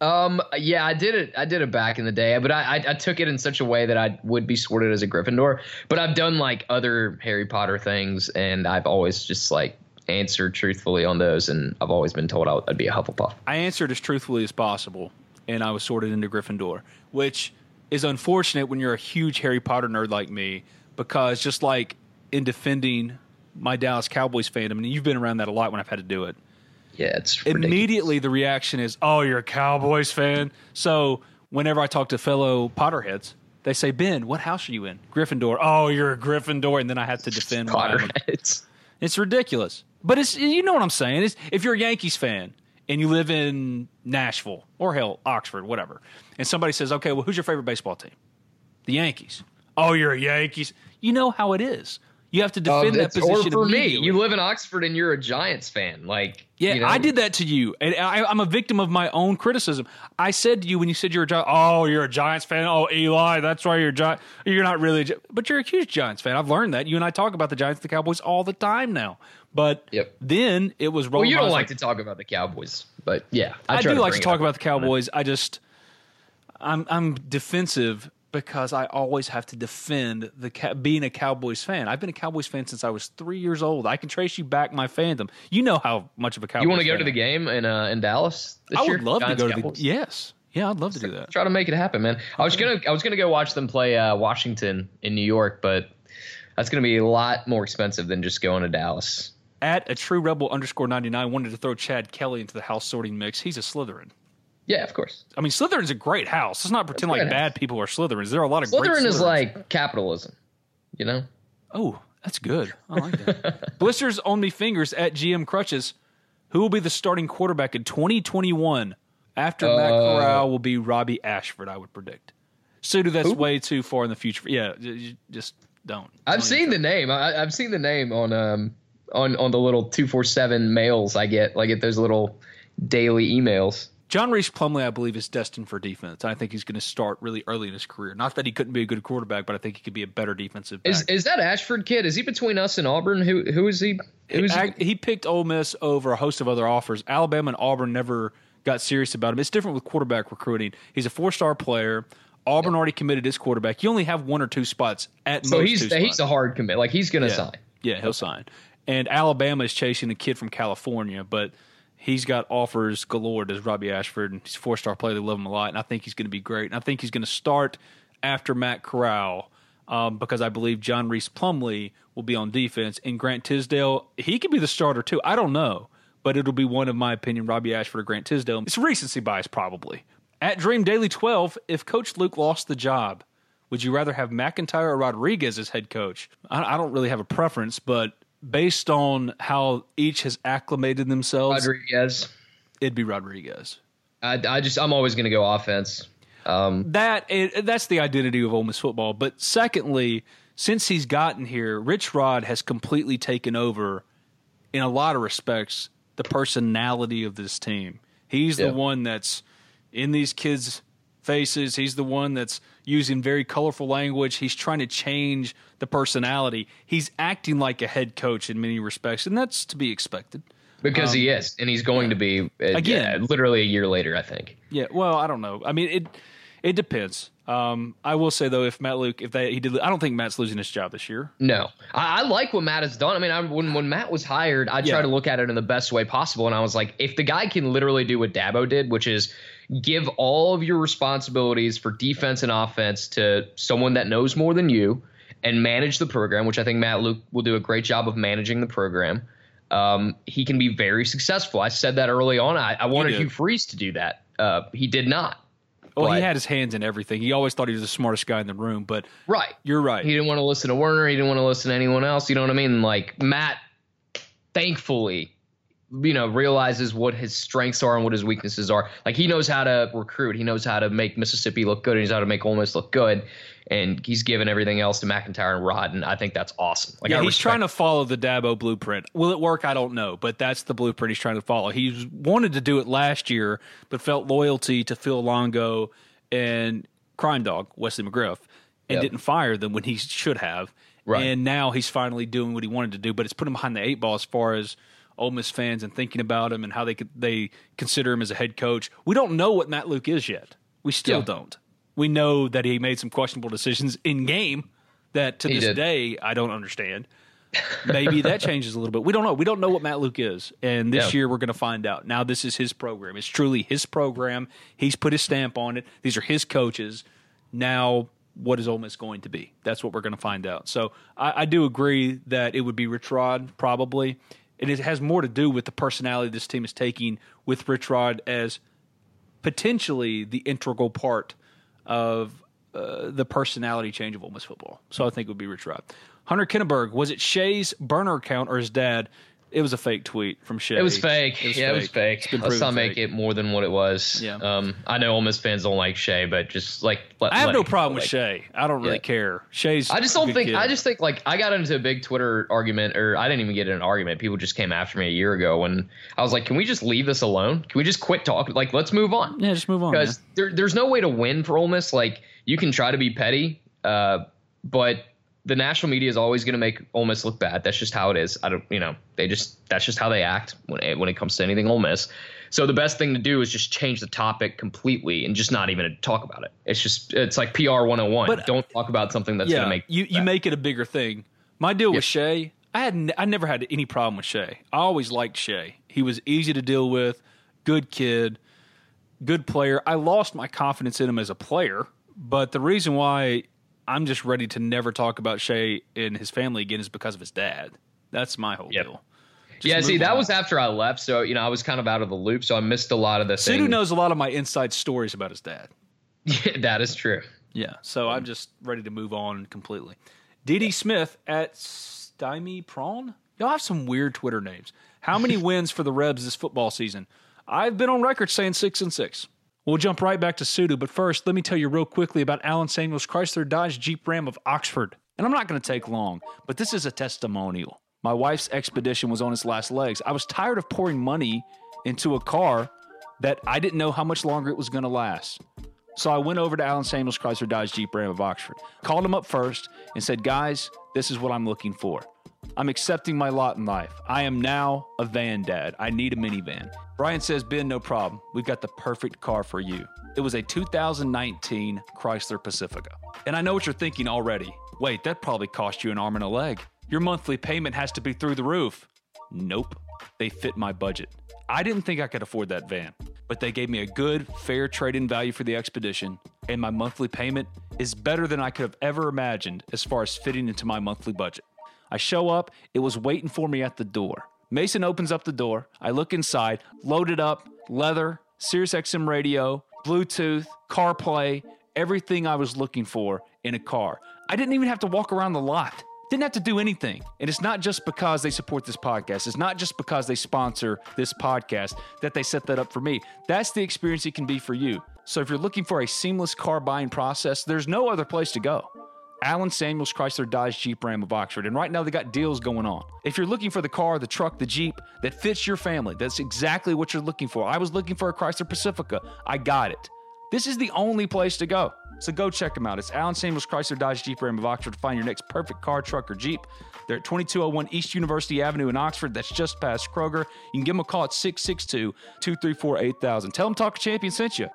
Um, yeah, I did it. I did it back in the day, but I, I I took it in such a way that I would be sorted as a Gryffindor. But I've done like other Harry Potter things, and I've always just like answered truthfully on those, and I've always been told I- I'd be a Hufflepuff. I answered as truthfully as possible, and I was sorted into Gryffindor, which is unfortunate when you're a huge Harry Potter nerd like me, because just like in defending my Dallas Cowboys fandom, and you've been around that a lot when I've had to do it. Yeah, it's ridiculous. Immediately, the reaction is, "Oh, you're a Cowboys fan." So whenever I talk to fellow Potterheads, they say, "Ben, what house are you in?" Gryffindor. Oh, you're a Gryffindor, and then I have to defend why Potterheads. It's ridiculous. But it's you know what I'm saying. It's, if you're a Yankees fan and you live in Nashville or hell Oxford, whatever, and somebody says, "Okay, well, who's your favorite baseball team?" The Yankees. Oh, you're a Yankees. You know how it is. You have to defend Um, that position. Or for me, you live in Oxford and you're a Giants fan. Like, Yeah, you know, I did that to you, and I, I'm a victim of my own criticism. I said to you when you said you're a Giants, oh, you're a Giants fan. Oh, Eli, that's why you're a Giant. You're not really, a Gi-" but you're a huge Giants fan. I've learned that. You and I talk about the Giants, and the Cowboys all the time now. But Yep. then it was. Well, rolling you. I don't was like to talk about the Cowboys, but yeah, I, I, try do like to talk about the Cowboys. I just, I'm I'm defensive because I always have to defend the being a Cowboys fan. I've been a Cowboys fan since I was three years old. I can trace you back my fandom. You know how much of a Cowboys. You want to go to the game in uh, in Dallas? This I year? would love Giants, to go to Cowboys? the. Yes, yeah, I'd love to do that. Try to make it happen, man. I was gonna I was gonna go watch them play uh, Washington in New York, but that's gonna be a lot more expensive than just going to Dallas. At a true rebel underscore ninety nine wanted to throw Chad Kelly into the house sorting mix. He's a Slytherin. Yeah, of course. I mean, Slytherin's a great house. Let's not pretend like bad people are Slytherins. There are a lot of great Slytherin is like capitalism, you know. Oh, that's good. I like that. Blisters on me fingers at GM Crutches. Who will be the starting quarterback in 2021 after Matt Uh, Corral will be Robbie Ashford, I would predict. Sudu, that's way too far in the future. Yeah, just don't. I've Don't seen the name. I, I've seen the name on um on on the little two four seven mails I get. Like get those little daily emails. John Rhys Plumlee, I believe, is destined for defense. I think he's going to start really early in his career. Not that he couldn't be a good quarterback, but I think he could be a better defensive back. Is is that Ashford kid? Is he between us and Auburn? Who who is he? Who is he? He picked Ole Miss over a host of other offers. Alabama and Auburn never got serious about him. It's different with quarterback recruiting. He's a four star player. Auburn already committed his quarterback. You only have one or two spots at So most. So he's he's a hard commit. Like he's gonna yeah. sign. Yeah, he'll sign. And Alabama is chasing a kid from California, but he's got offers galore. Does Robbie Ashford? And he's a four star player. They love him a lot, and I think he's going to be great. And I think he's going to start after Matt Corral um, because I believe John Rhys Plumlee will be on defense, and Grant Tisdale he could be the starter too. I don't know, but it'll be one of my opinion, Robbie Ashford or Grant Tisdale. It's recency bias probably. At Dream Daily twelve, if Coach Luke lost the job. Would you rather have MacIntyre or Rodriguez as head coach? I, I don't really have a preference, but based on how each has acclimated themselves, Rodriguez. it'd be Rodriguez. I, I just I'm always gonna go offense. Um, That it, that's the identity of Ole Miss football. But secondly, since he's gotten here, Rich Rod has completely taken over, in a lot of respects, the personality of this team. He's Yeah. the one that's in these kids' faces. He's the one that's using very colorful language. He's trying to change the personality. He's acting like a head coach in many respects, and that's to be expected. because he is, and he's going to be uh, Um, Again. yeah, literally a year later. I think. Yeah, well, I don't know. I mean, it it depends. Um, I will say though, if Matt Luke, if they he did, I don't think Matt's losing his job this year. No, I, I like what Matt has done. I mean, I, when when Matt was hired, I Yeah. tried to look at it in the best way possible, and I was like, if the guy can literally do what Dabo did, which is give all of your responsibilities for defense and offense to someone that knows more than you, and manage the program, which I think Matt Luke will do a great job of managing the program. Um, he can be very successful. I said that early on. I, I wanted. Hugh Freeze to do that. Uh, he did not. Well, he had his hands in everything. He always thought he was the smartest guy in the room, but Right. you're right. He didn't want to listen to Werner. He didn't want to listen to anyone else. You know what I mean? Like Matt, thankfully, you know, realizes what his strengths are and what his weaknesses are. Like he knows how to recruit. He knows how to make Mississippi look good. And knows how to make Ole Miss look good. And he's given everything else to MacIntyre and Rod. And I think that's awesome. Like yeah, I he's trying to follow the Dabo blueprint. Will it work? I don't know, but that's the blueprint he's trying to follow. He wanted to do it last year, but felt loyalty to Phil Longo and Crime Dog Wesley McGriff, and Yep. didn't fire them when he should have. Right. And now he's finally doing what he wanted to do, but it's put him behind the eight ball as far as Ole Miss fans and thinking about him and how they could, they consider him as a head coach. We don't know what Matt Luke is yet. We still Yeah. don't. We know that he made some questionable decisions in game that to He this did. day I don't understand. Maybe that changes a little bit. We don't know. We don't know what Matt Luke is, and this Yeah. year we're going to find out. Now this is his program. It's truly his program. He's put his stamp on it. These are his coaches. Now, what is Ole Miss going to be? That's what we're going to find out. So I, I do agree that it would be Rich Rod probably, and it has more to do with the personality this team is taking with Rich Rod as potentially the integral part of uh, the personality change of Ole Miss football. So I think it would be Rich Rod. Hunter Kinneberg, was it Shea's burner account or his dad? It was a fake tweet from Shea. It was fake. It was yeah, fake. it was fake. It's been Let's not make it more than what it was. Yeah. Um, I know Ole Miss fans don't like Shea, but just like let, I have no problem with like- Shea. I don't really Yeah. care. Shea's. I just don't think. kid. I just think like I got into a big Twitter argument, or I didn't even get in an argument. People just came after me a year ago, and I was like, "Can we just leave this alone? Can we just quit talking? Like, let's move on." yeah, just move on. because there, there's no way to win for Ole Miss. Like you can try to be petty, uh, but the national media is always going to make Ole Miss look bad. That's just how it is. I don't, you know, they just that's just how they act when it, when it comes to anything Ole Miss. So the best thing to do is just change the topic completely and just not even talk about it. It's just it's like PR 101. But- uh, don't talk about something that's yeah, going to make you you make it a bigger thing. My deal with Shea, I had n- I never had any problem with Shea. I always liked Shea. He was easy to deal with, good kid, good player. I lost my confidence in him as a player, but the reason why I'm just ready to never talk about Shea and his family again is because of his dad. That's my whole Yep. deal. Just yeah, see, that on. was after I left, so you know I was kind of out of the loop, so I missed a lot of the Sudu knows a lot of my inside stories about his dad. Yeah, that is true. Yeah, so I'm mm. just ready to move on completely. DD Smith at Stymie Prawn. Y'all have some weird Twitter names. How many wins for the Rebs this football season? I've been on record saying six and six. We'll jump right back to Sudu, but first, let me tell you real quickly about Allen Samuels Chrysler Dodge Jeep Ram of Oxford. And I'm not going to take long, but this is a testimonial. My wife's expedition was on its last legs. I was tired of pouring money into a car that I didn't know how much longer it was going to last. So I went over to Allen Samuels Chrysler Dodge Jeep Ram of Oxford, called him up first, and said, Guys, this is what I'm looking for. I'm accepting my lot in life. I am now a van dad. I need a minivan. Brian says, Ben, no problem. We've got the perfect car for you. It was a 2019 Chrysler Pacifica. And I know what you're thinking already. Wait, that probably cost you an arm and a leg. Your monthly payment has to be through the roof. Nope. They fit my budget. I didn't think I could afford that van, but they gave me a good, fair trade in value for the expedition, and my monthly payment is better than I could have ever imagined as far as fitting into my monthly budget. I show up, it was waiting for me at the door. Mason opens up the door. I look inside, loaded up, leather, Sirius XM radio, Bluetooth, CarPlay, everything I was looking for in a car. I didn't even have to walk around the lot. Didn't have to do anything. And it's not just because they support this podcast. It's not just because they sponsor this podcast that they set that up for me. That's the experience it can be for you. So if you're looking for a seamless car buying process, there's no other place to go. Allen Samuels Chrysler Dodge Jeep Ram of Oxford. And right now they got deals going on. If you're looking for the car, the truck, the Jeep that fits your family, that's exactly what you're looking for. I was looking for a Chrysler Pacifica. I got it. This is the only place to go. So go check them out. It's Allen Samuels Chrysler Dodge Jeep Ram of Oxford to find your next perfect car, truck, or Jeep. They're at 2201 East University Avenue in Oxford. That's just past Kroger. You can give them a call at 662 234 8000. Tell them Talk Champion sent you.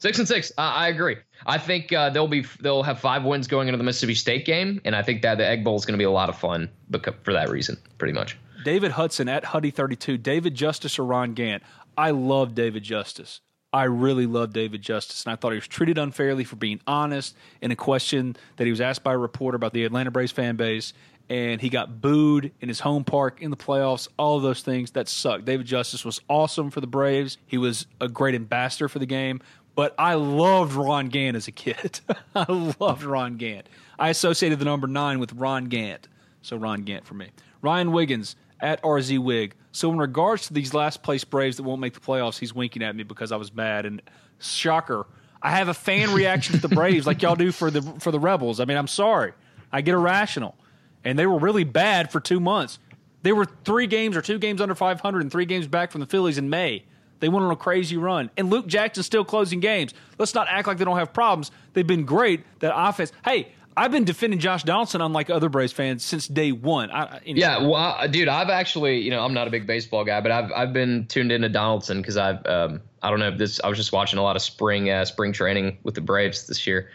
Six and six. I, I agree. I think uh, they'll be they'll have five wins going into the Mississippi State game, and I think that the Egg Bowl is going to be a lot of fun becau- for that reason, pretty much. David Hudson at Huddy32. David Justice or Ron Gant? I love David Justice. I really love David Justice, and I thought he was treated unfairly for being honest in a question that he was asked by a reporter about the Atlanta Braves fan base, and he got booed in his home park in the playoffs. All of those things that sucked. David Justice was awesome for the Braves. He was a great ambassador for the game. But I loved Ron Gant as a kid. I loved Ron Gant. I associated the number nine with Ron Gant. So Ron Gant for me. Ryan Wiggins at RZ Wig. So in regards to these last place Braves that won't make the playoffs, he's winking at me because I was mad. And shocker, I have a fan reaction to the Braves like y'all do for the for the Rebels. I mean, I'm sorry. I get irrational. And they were really bad for two months. They were three games or two games under 500 and three games back from the Phillies in May. They went on a crazy run. And Luke Jackson's still closing games. Let's not act like they don't have problems. They've been great. That offense. Hey, I've been defending Josh Donaldson, unlike other Braves fans, since day one. I, anyway. Yeah, well, I- dude, I've actually, you know, I'm not a big baseball guy, but I've I've been tuned into Donaldson because I've, um, I don't know if this, I was just watching a lot of spring uh, spring training with the Braves this year.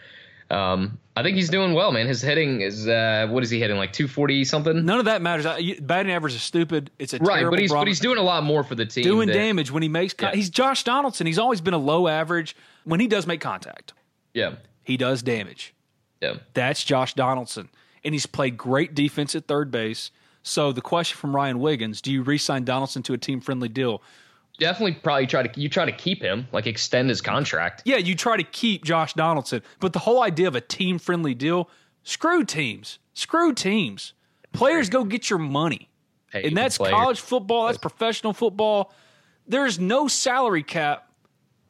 Um, I think he's doing well, man. His hitting is, uh, what is he hitting, like 240 something? None of that matters. I- you- Batting average is stupid. It's a right, terrible but he's problem. but he's doing a lot more for the team. doing damage when he makes. Con- Yeah. He's Josh Donaldson. He's always been a low average. When he does make contact, Yeah, he does damage. yeah. That's Josh Donaldson. And he's played great defense at third base. So the question from Ryan Wiggins, do you re-sign Donaldson to a team-friendly deal? Definitely, probably try to you try to keep him, like extend his contract. Yeah, you try to keep Josh Donaldson, but the whole idea of a team-friendly deal, screw teams. Screw teams. Players go get your money. Pay and that's players. college football, that's professional football. There's no salary cap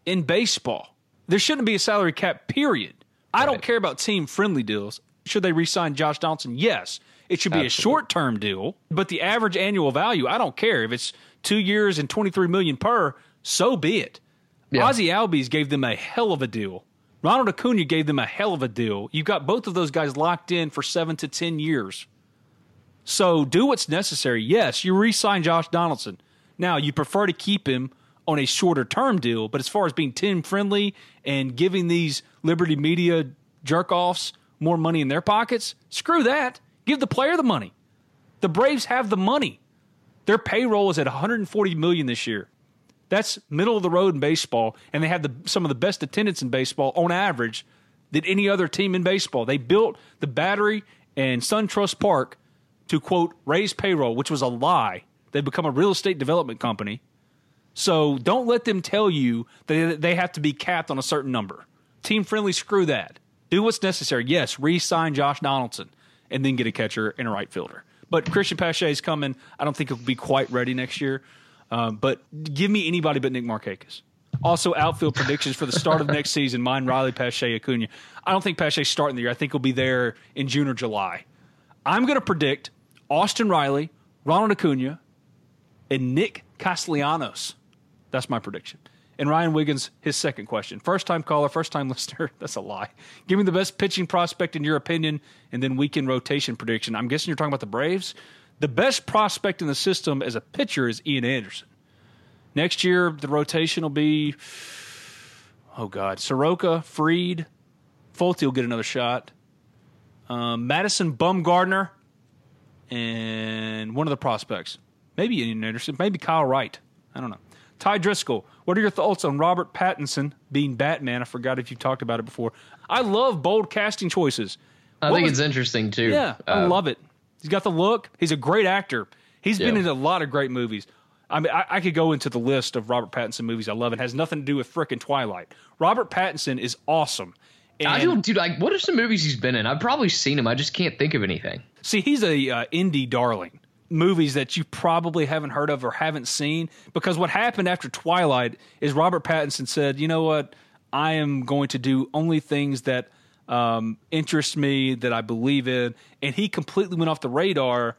in baseball. There shouldn't be a salary cap, period. I don't care about team friendly deals. Should they re sign Josh Donaldson? Yes. It should be a short term deal, but the average annual value, I don't care. If it's two years and 23 million per, so be it. Yeah. Ozzy Albies gave them a hell of a deal. Ronald Acuna gave them a hell of a deal. You've got both of those guys locked in for seven to 10 years. So do what's necessary. Yes, you re sign Josh Donaldson. Now, you prefer to keep him on a shorter term deal, but as far as being team friendly and giving these Liberty Media jerk offs more money in their pockets, screw that. Give the player the money. The Braves have the money. Their payroll is at 140 million this year. That's middle of the road in baseball, and they have the, some of the best attendance in baseball on average than any other team in baseball. They built the Battery and SunTrust Park to quote raise payroll, which was a lie. They've become a real estate development company. So don't let them tell you that they have to be capped on a certain number. Team friendly, screw that. Do what's necessary. Yes, re-sign Josh Donaldson and then get a catcher and a right fielder. But Cristian Pache is coming. I don't think he'll be quite ready next year. Um, but give me anybody but Nick Markakis. Also, outfield predictions for the start of next season. Mine, Riley, Pache, Acuna. I don't think Pache's starting the year. I think he'll be there in June or July. I'm going to predict Austin Riley, Ronald Acuna, and Nick Castellanos. That's my prediction. And Ryan Wiggins, his second question. First time caller, first time listener. That's a lie. Give me the best pitching prospect in your opinion, and then weekend rotation prediction. I'm guessing you're talking about the Braves. The best prospect in the system as a pitcher is Ian Anderson. Next year, the rotation will be, oh God, Soroka, Fried, Folty will get another shot. Um, Madison Bumgarner, and one of the prospects. Maybe Ian Anderson, maybe Kyle Wright. I don't know. Ty Driscoll, what are your thoughts on Robert Pattinson being Batman? I forgot if you talked about it before. I love bold casting choices. I What think was- it's interesting too. Yeah, I Uh, love it. He's got the look. He's a great actor. He's been in a lot of great movies. I mean, I, I could go into the list of Robert Pattinson movies I love. It has nothing to do with frickin' Twilight. Robert Pattinson is awesome. I And- don't, dude. Like, what are some movies he's been in? I've probably seen him. I just can't think of anything. See, he's a uh, indie darling. Movies that you probably haven't heard of or haven't seen because what happened after Twilight is Robert Pattinson said, "You know what? I am going to do only things that um, interest me, that I believe in," and he completely went off the radar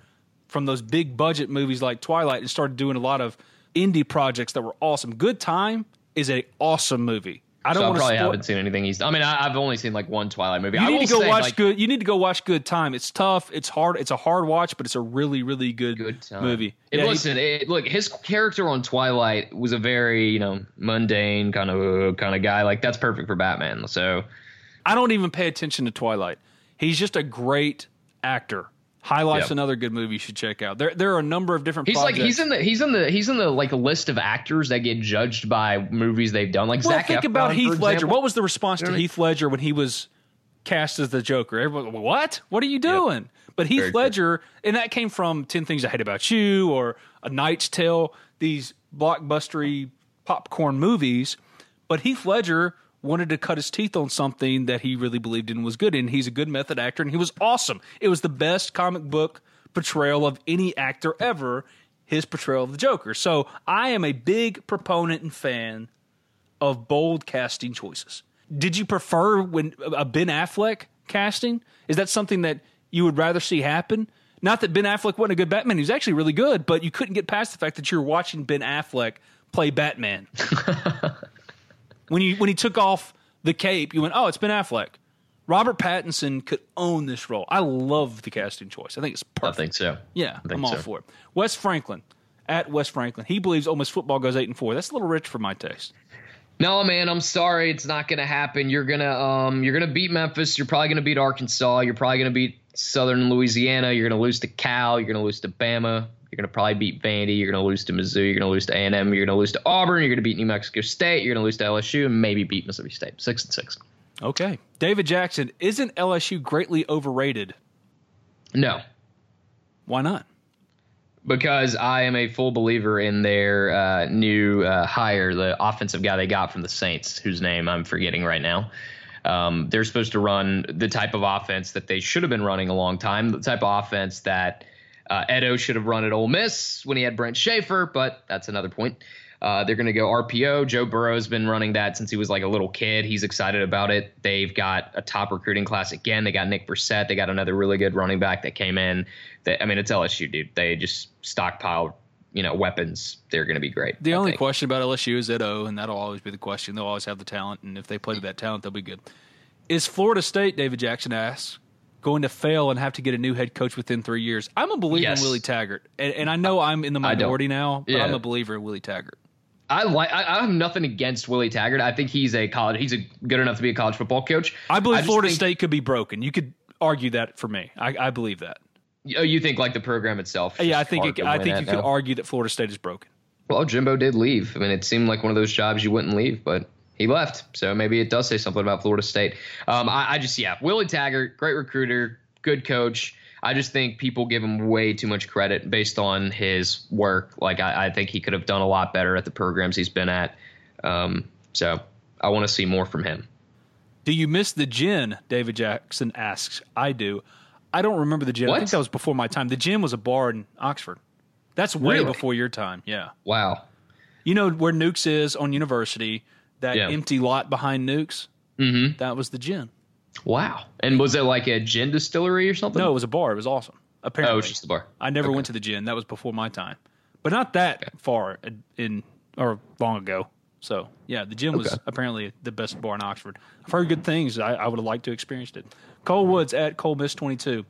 from those big budget movies like Twilight and started doing a lot of indie projects that were awesome. Good Time is a awesome movie. I don't so I want to probably spoil- haven't seen anything he's. I mean, I, I've only seen like one Twilight movie. you I need to go say, watch like, good. You need to go watch Good Time. It's tough. It's hard. It's a hard watch, but it's a really, really good, Good time. movie. It, Yeah, he- listen, it, look, his character on Twilight was a very you know mundane kind of kind of guy. Like that's perfect for Batman. So I don't even pay attention to Twilight. He's just a great actor. High Life's Yep. another good movie you should check out. There, there are a number of different. he's like he's in the he's in the he's in the like list of actors that get judged by movies they've done. Like Well, Zac think Efron, about Heath Ledger. example. What was the response to what I mean? Heath Ledger when he was cast as the Joker? Everyone, what? What are you doing? But Heath Very true. Ledger, and that came from Ten Things I Hate About You or A Knight's Tale. These blockbustery popcorn movies. But Heath Ledger wanted to cut his teeth on something that he really believed in was good, and he's a good method actor, and he was awesome. It was the best comic book portrayal of any actor ever. His portrayal of the Joker. So I am a big proponent and fan of bold casting choices. Did you prefer when a Ben Affleck casting? Is that something that you would rather see happen? Not that Ben Affleck wasn't a good Batman; he was actually really good, but you couldn't get past the fact that you're watching Ben Affleck play Batman. when you when he took off the cape, you went, "Oh, it's Ben Affleck." Robert Pattinson could own this role. I love the casting choice. I think it's perfect. I think so. Yeah, I I'm all so. for it. Wes Franklin at Wes Franklin. He believes Ole Miss football goes eight and four. That's a little rich for my taste. No, man, I'm sorry, it's not gonna happen. You're gonna um, you're gonna beat Memphis. You're probably gonna beat Arkansas. You're probably gonna beat Southern Louisiana. You're gonna lose to Cal. You're gonna lose to Bama. You're gonna probably beat Vandy. You're gonna lose to Mizzou. You're gonna lose to A&M. You're gonna lose to Auburn. You're gonna beat New Mexico State. You're gonna lose to LSU and maybe beat Mississippi State. Six and six. Okay. David Jackson, isn't LSU greatly overrated? No, Why not? because I am a full believer in their uh, new uh, hire, the offensive guy they got from the Saints, whose name I'm forgetting right now. Um, they're supposed to run the type of offense that they should have been running a long time, the type of offense that Uh, Edo should have run at Ole Miss when he had Brent Schaeffer, but that's another point. Uh, they're going to go RPO. Joe Burrow's been running that since he was like a little kid. He's excited about it. They've got a top recruiting class again. They got Nick Brossette. They got another really good running back that came in. That I mean, it's LSU, dude. They just stockpiled, you know, weapons. They're going to be great. The I only think. question about LSU is Edo, and that'll always be the question. They'll always have the talent, and if they play to that talent, they'll be good. Is Florida State, David Jackson asks, going to fail and have to get a new head coach within three years? I'm a believer Yes. in Willie Taggart, and, and I know I'm in the minority now, but Yeah. I'm a believer in Willie Taggart. I like. I, I have nothing against Willie Taggart. I think he's a college. He's a good enough to be a college football coach. I believe just Florida think- State could be broken. You could argue that for me. I, I believe that. Oh, you think like the program itself? Yeah, I think it, I think you could argue that Florida State is broken. Well, Jimbo did leave. I mean, it seemed like one of those jobs you wouldn't leave, but he left. So maybe it does say something about Florida State. Um, I, I just, yeah, Willie Taggart, great recruiter, good coach. I just think people give him way too much credit based on his work. Like, I, I think he could have done a lot better at the programs he's been at. Um, so I want to see more from him. Do you miss the gin? David Jackson asks. I do. I don't remember the gin. I think that was before my time. The gin was a bar in Oxford. That's way Really? before your time. Yeah. Wow. You know where Nukes is on University, that Yeah. empty lot behind Nukes? Mm-hmm. That was the gin. Wow. And was it like a gin distillery or something? No, it was a bar. It was awesome. Apparently. Oh, it was just the bar. I never went to the gin. That was before my time. But not that far in or long ago. So, yeah, the gym was apparently the best bar in Oxford. I've heard good things. I, I would have liked to have experienced it. Cole Woods at Cole Miss 22.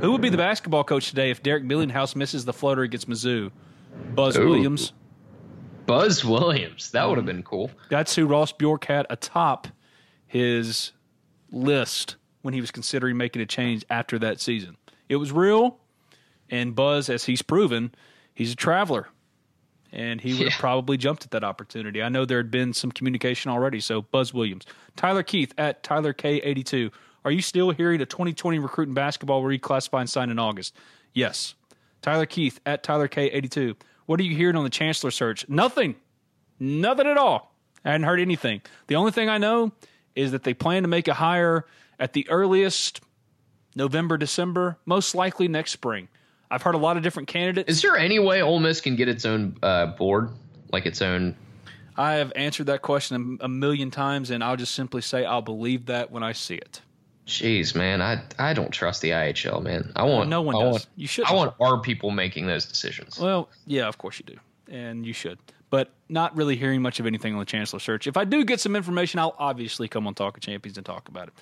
Who would be the basketball coach today if Derrick Millinghaus misses the floater against Mizzou? Buzz Ooh. Williams. Buzz Williams. That would have been cool. That's who Ross Bjork had atop his list when he was considering making a change after that season. It was real, and Buzz, as he's proven, he's a traveler. And he would have probably jumped at that opportunity. I know there had been some communication already. So, Buzz Williams. Tyler Keith at Tyler K82. Are you still hearing a 2020 recruit in basketball reclassifying sign in August? Yes. Tyler Keith at Tyler K82. What are you hearing on the Chancellor search? Nothing. Nothing at all. I hadn't heard anything. The only thing I know is that they plan to make a hire at the earliest November, December, most likely next spring. I've heard a lot of different candidates. Is there any way Ole Miss can get its own uh, board, like its own? I have answered that question a a million times, and I'll just simply say I'll believe that when I see it. Jeez, man, I I don't trust the IHL, man. I want No one I does. Want, You shouldn't. I want our people making those decisions. Well, yeah, of course you do, and you should. But not really hearing much of anything on the Chancellor search. If I do get some information, I'll obviously come on Talk of Champions and talk about it.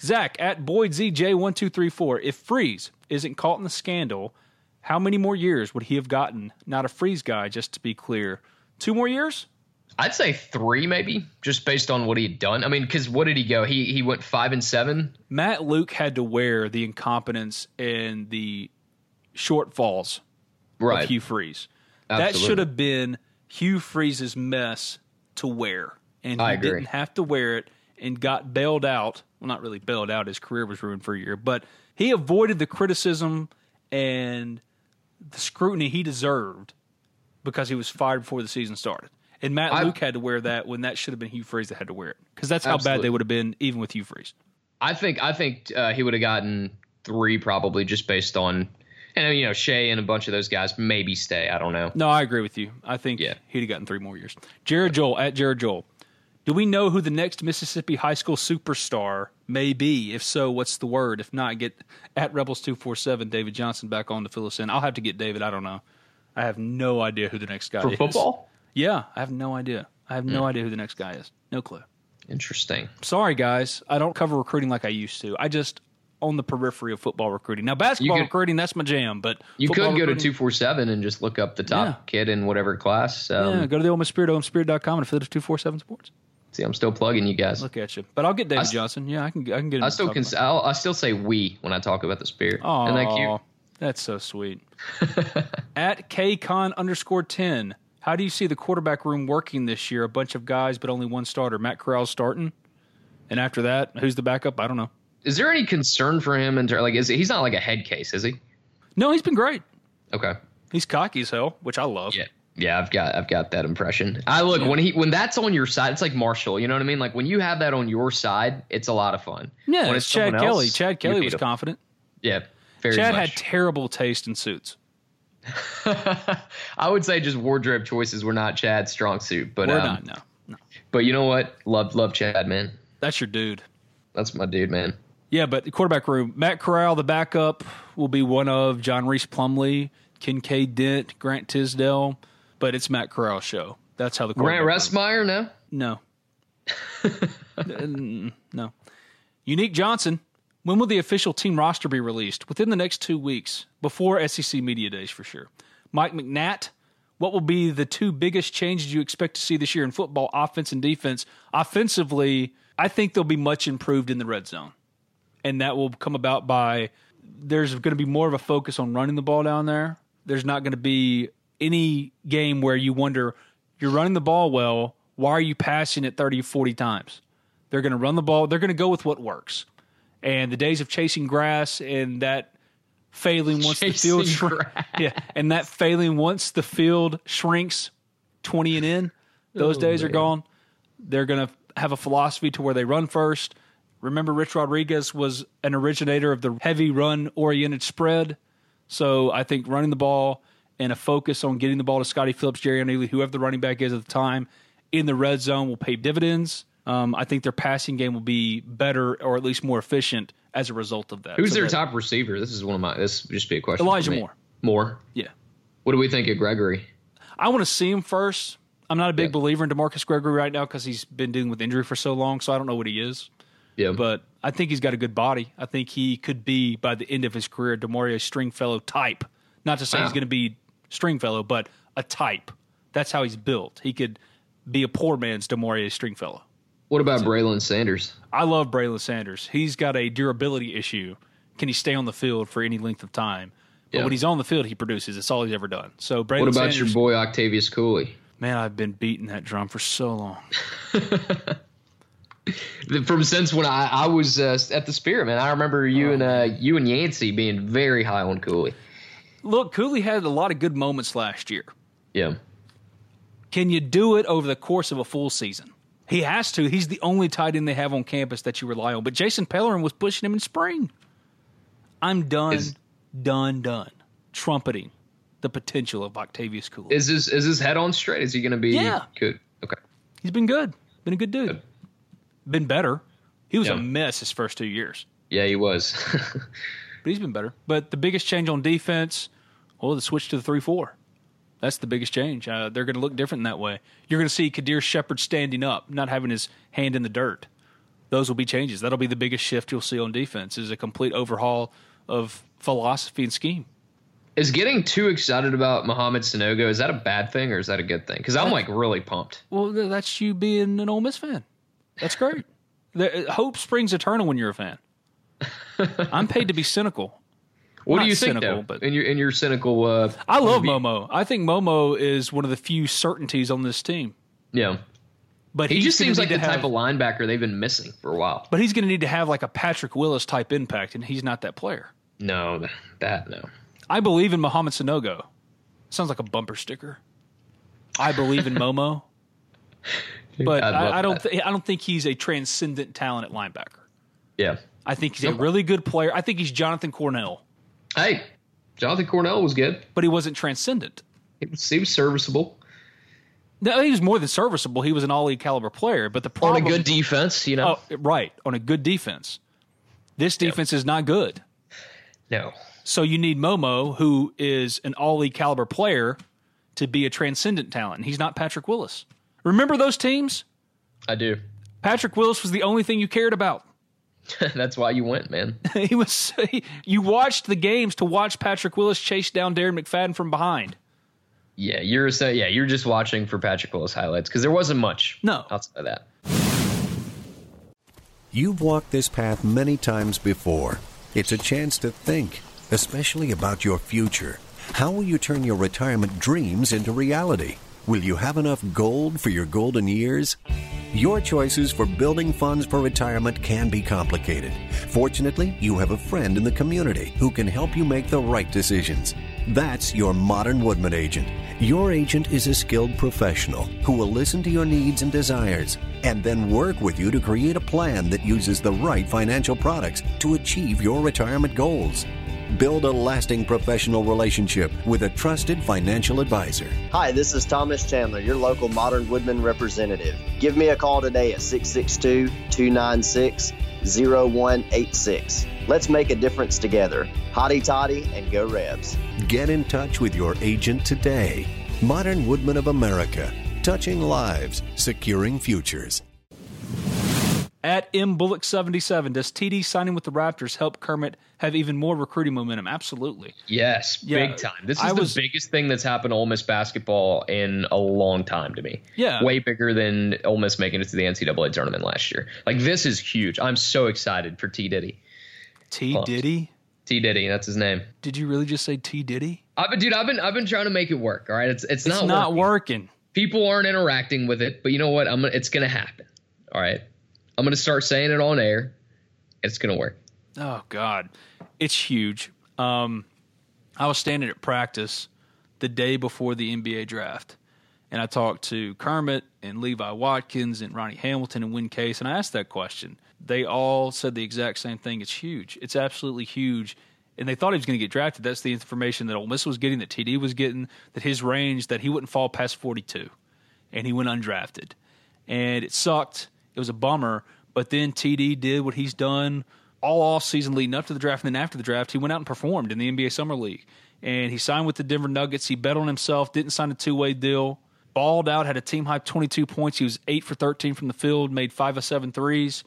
Zach at Boyd ZJ one two three four. If Freeze isn't caught in the scandal, how many more years would he have gotten? Not a Freeze guy, just to be clear. Two more years? I'd say three, maybe, just based on what he'd done. I mean, because what did he go? He he went five and seven. Matt Luke had to wear the incompetence and the shortfalls Right. of Hugh Freeze. That should have been Hugh Freeze's mess to wear. And he didn't have to wear it and got bailed out. Well, not really bailed out. His career was ruined for a year, but he avoided the criticism and the scrutiny he deserved because he was fired before the season started. And Matt I- Luke had to wear that when that should have been Hugh Freeze that had to wear it because that's how bad they would have been even with Hugh Freeze. I think I think uh, he would have gotten three probably just based on, and you know Shea and a bunch of those guys maybe stay. I don't know. No, I agree with you. I think Yeah. he'd have gotten three more years. Jared Joel at Jared Joel. Do we know who the next Mississippi high school superstar may be? If so, what's the word? If not, get at Rebels two four seven David Johnson back on to fill us in. I'll have to get David. I don't know. I have no idea who the next guy For is. football? Yeah, I have no idea. I have no idea who the next guy is. No clue. Interesting. Sorry, guys. I don't cover recruiting like I used to. I just on the periphery of football recruiting. Now, basketball could- recruiting, that's my jam. But You could go to two four seven and just look up the top Yeah. kid in whatever class. Um, yeah, go to the Ole Miss Spirit, OleMissSpirit.com, and affiliate of 247 Sports. See, I'm still plugging you guys. Look at you. But I'll get David I Johnson. Yeah, I can. I can get. Him I still can. I'll, I still say we when I talk about the spirit. Oh, that? That's so sweet. At KCon underscore ten. How do you see the quarterback room working this year? A bunch of guys, but only one starter. Matt Corral's starting, and after that, who's the backup? I don't know. Is there any concern for him? And like, is he's not like a head case, is he? No, he's been great. Okay. He's cocky as hell, which I love. Yeah. Yeah, I've got I've got that impression. I look when he when that's on your side, it's like Marshall. You know what I mean? Like when you have that on your side, it's a lot of fun. Yeah, when it's Chad Kelly. else, Chad Kelly was him. confident. Yeah, very Chad much. had terrible taste in suits. I would say just wardrobe choices were not Chad's strong suit, but We're um, not, no. no. But you know what? Love love Chad, man. That's your dude. That's my dude, man. Yeah, but the quarterback room, Matt Corral, the backup, will be one of John Rhys Plumlee, Kinkead Dent, Grant Tisdale, but it's Matt Corral show. That's how the quarterback. Grant Restmeyer, no? No. No. Unique Johnson. When will the official team roster be released? Within the next two weeks, before SEC Media Days for sure. Mike McNatt. What will be the two biggest changes you expect to see this year in football, offense and defense? Offensively, I think they'll be much improved in the red zone. And that will come about by there's going to be more of a focus on running the ball down there. There's not going to be any game where you wonder, you're running the ball well. Why are you passing it 30 or 40 times? They're going to run the ball. They're going to go with what works. And the days of chasing grass and that failing once the field Chasing shrink, yeah, and that failing once the field shrinks 20 and in, those Oh, days are gone. They're going to have a philosophy to where they run first. Remember, Rich Rodriguez was an originator of the heavy run oriented spread. So I think running the ball and a focus on getting the ball to Scottie Phillips, Jerrion Ealy, whoever the running back is at the time, in the red zone will pay dividends. Um, I think their passing game will be better or at least more efficient as a result of that. Who's So their that- top receiver? This is one of my. This would just be a question. Elijah. Moore. Moore. Yeah. What do we think of Gregory? I want to see him first. I'm not a big Yeah. believer in Demarcus Gregory right now because he's been dealing with injury for so long, so I don't know what he is. Yeah. But I think he's got a good body. I think he could be by the end of his career Damore'ea Stringfellow type. Not to say he's going to be Stringfellow, but a type. That's how he's built. He could be a poor man's Damore'ea Stringfellow. What about Braylon Sanders? I love Braylon Sanders. He's got a durability issue. Can he stay on the field for any length of time? But Yeah. when he's on the field, he produces. It's all he's ever done. So Braylon What about Sanders, your boy Octavious Cooley? man, I've been beating that drum for so long. From since when I, I was uh, at the Spirit, man, I remember you and uh, you and Yancey being very high on Cooley. Look, Cooley had a lot of good moments last year. Yeah. Can you do it over the course of a full season? He has to. He's the only tight end they have on campus that you rely on. But Jason Pellerin was pushing him in spring. I'm done, Is- done, done. Trumpeting the potential of Octavious Cooley. Is this is his head on straight? Is he going to be Yeah. good? Okay. He's been good. Been a good dude. Good. Been better. He was Yeah. a mess his first two years, Yeah, he was. but he's been better. But the biggest change on defense, well, the switch to the three-four. That's the biggest change. Uh, they're going to look different in that way. You're going to see Kadir Shepard standing up, not having his hand in the dirt. Those will be changes. That'll be the biggest shift you'll see on defense. Is a complete overhaul of philosophy and scheme. is getting too excited about Mohamed Sanogo is that a bad thing or is that a good thing? Because I'm like really pumped. Well, that's you being an Ole Miss fan. That's great. the, uh, hope springs eternal when you're a fan. I'm paid to be cynical. What Not do you think though? but- in your in your cynical, uh, I love be- Momo. I think Momo is one of the few certainties on this team. Yeah, But he just seems like to the type of linebacker they've been missing for a while. But he's going to need to have like a Patrick Willis type impact, and he's not that player. No, that no. I believe in Mohamed Sanogo. Sounds like a bumper sticker. I believe in Momo, but I'd I, I don't. Th- I don't think he's a transcendent talent at linebacker. Yeah. I think he's a really good player. I think he's Jonathan Cornell, Hey, Jonathan Cornell was good. but he wasn't transcendent. He was, he was serviceable No, he was more than serviceable. He was an all league caliber player. But the on a good defense. You know, oh, right, on a good defense. This defense is not good. no. So you need Momo, who is an all league caliber player, to be a transcendent talent. And he's not Patrick Willis. Remember those teams? I do. Patrick Willis was the only thing you cared about. That's why you went, man. he was you watched the games to watch Patrick Willis chase down Darren McFadden from behind. Yeah, you're so yeah, you're just watching for Patrick Willis highlights because there wasn't much. No. outside of that. You've walked this path many times before. It's a chance to think, especially about your future. How will you turn your retirement dreams into reality? Will you have enough gold for your golden years? Your choices for building funds for retirement can be complicated. Fortunately, you have a friend in the community who can help you make the right decisions. That's your Modern Woodmen agent. Your agent is a skilled professional who will listen to your needs and desires and then work with you to create a plan that uses the right financial products to achieve your retirement goals. Build a lasting professional relationship with a trusted financial advisor. Hi, this is Thomas Chandler, your local Modern Woodmen representative. Give me a call today at 662 296 0186. Let's make a difference together. Hotty toddy and go Rebs. Get in touch with your agent today. Modern Woodmen of America, touching lives, securing futures. At mbullock77, does TD signing with the Raptors help Kermit have even more recruiting momentum? Absolutely. Yes, Yeah, big time. This is I the was- biggest thing that's happened to Ole Miss basketball in a long time to me. Yeah. way bigger than Ole Miss making it to the NCAA tournament last year. Like this is huge. I'm so excited for T Diddy. T Pumped. Diddy? T Diddy, that's his name. Did you really just say T Diddy? I've been, dude. I've been, I've been trying to make it work. All right, it's, it's, It's not, not working. working. People aren't interacting with it, but you know what? I'm, gonna, it's gonna happen. All right, I'm gonna start saying it on air. It's gonna work. Oh God, it's huge. Um, I was standing at practice the day before the NBA draft, and I talked to Kermit and Levi Watkins and Ronnie Hamilton and Win Case, and I asked that question. They all said the exact same thing. It's huge. It's absolutely huge. And they thought he was going to get drafted. That's the information that Ole Miss was getting, that TD was getting, that his range, that he wouldn't fall past 42. And he went undrafted. And it sucked. It was a bummer. But then TD did what he's done all off season leading up to the draft. And then after the draft, he went out and performed in the NBA Summer League. And he signed with the Denver Nuggets. He bet on himself, didn't sign a two way deal, balled out, had a team high 22 points. He was 8 for 13 from the field, made 5 of 7 threes.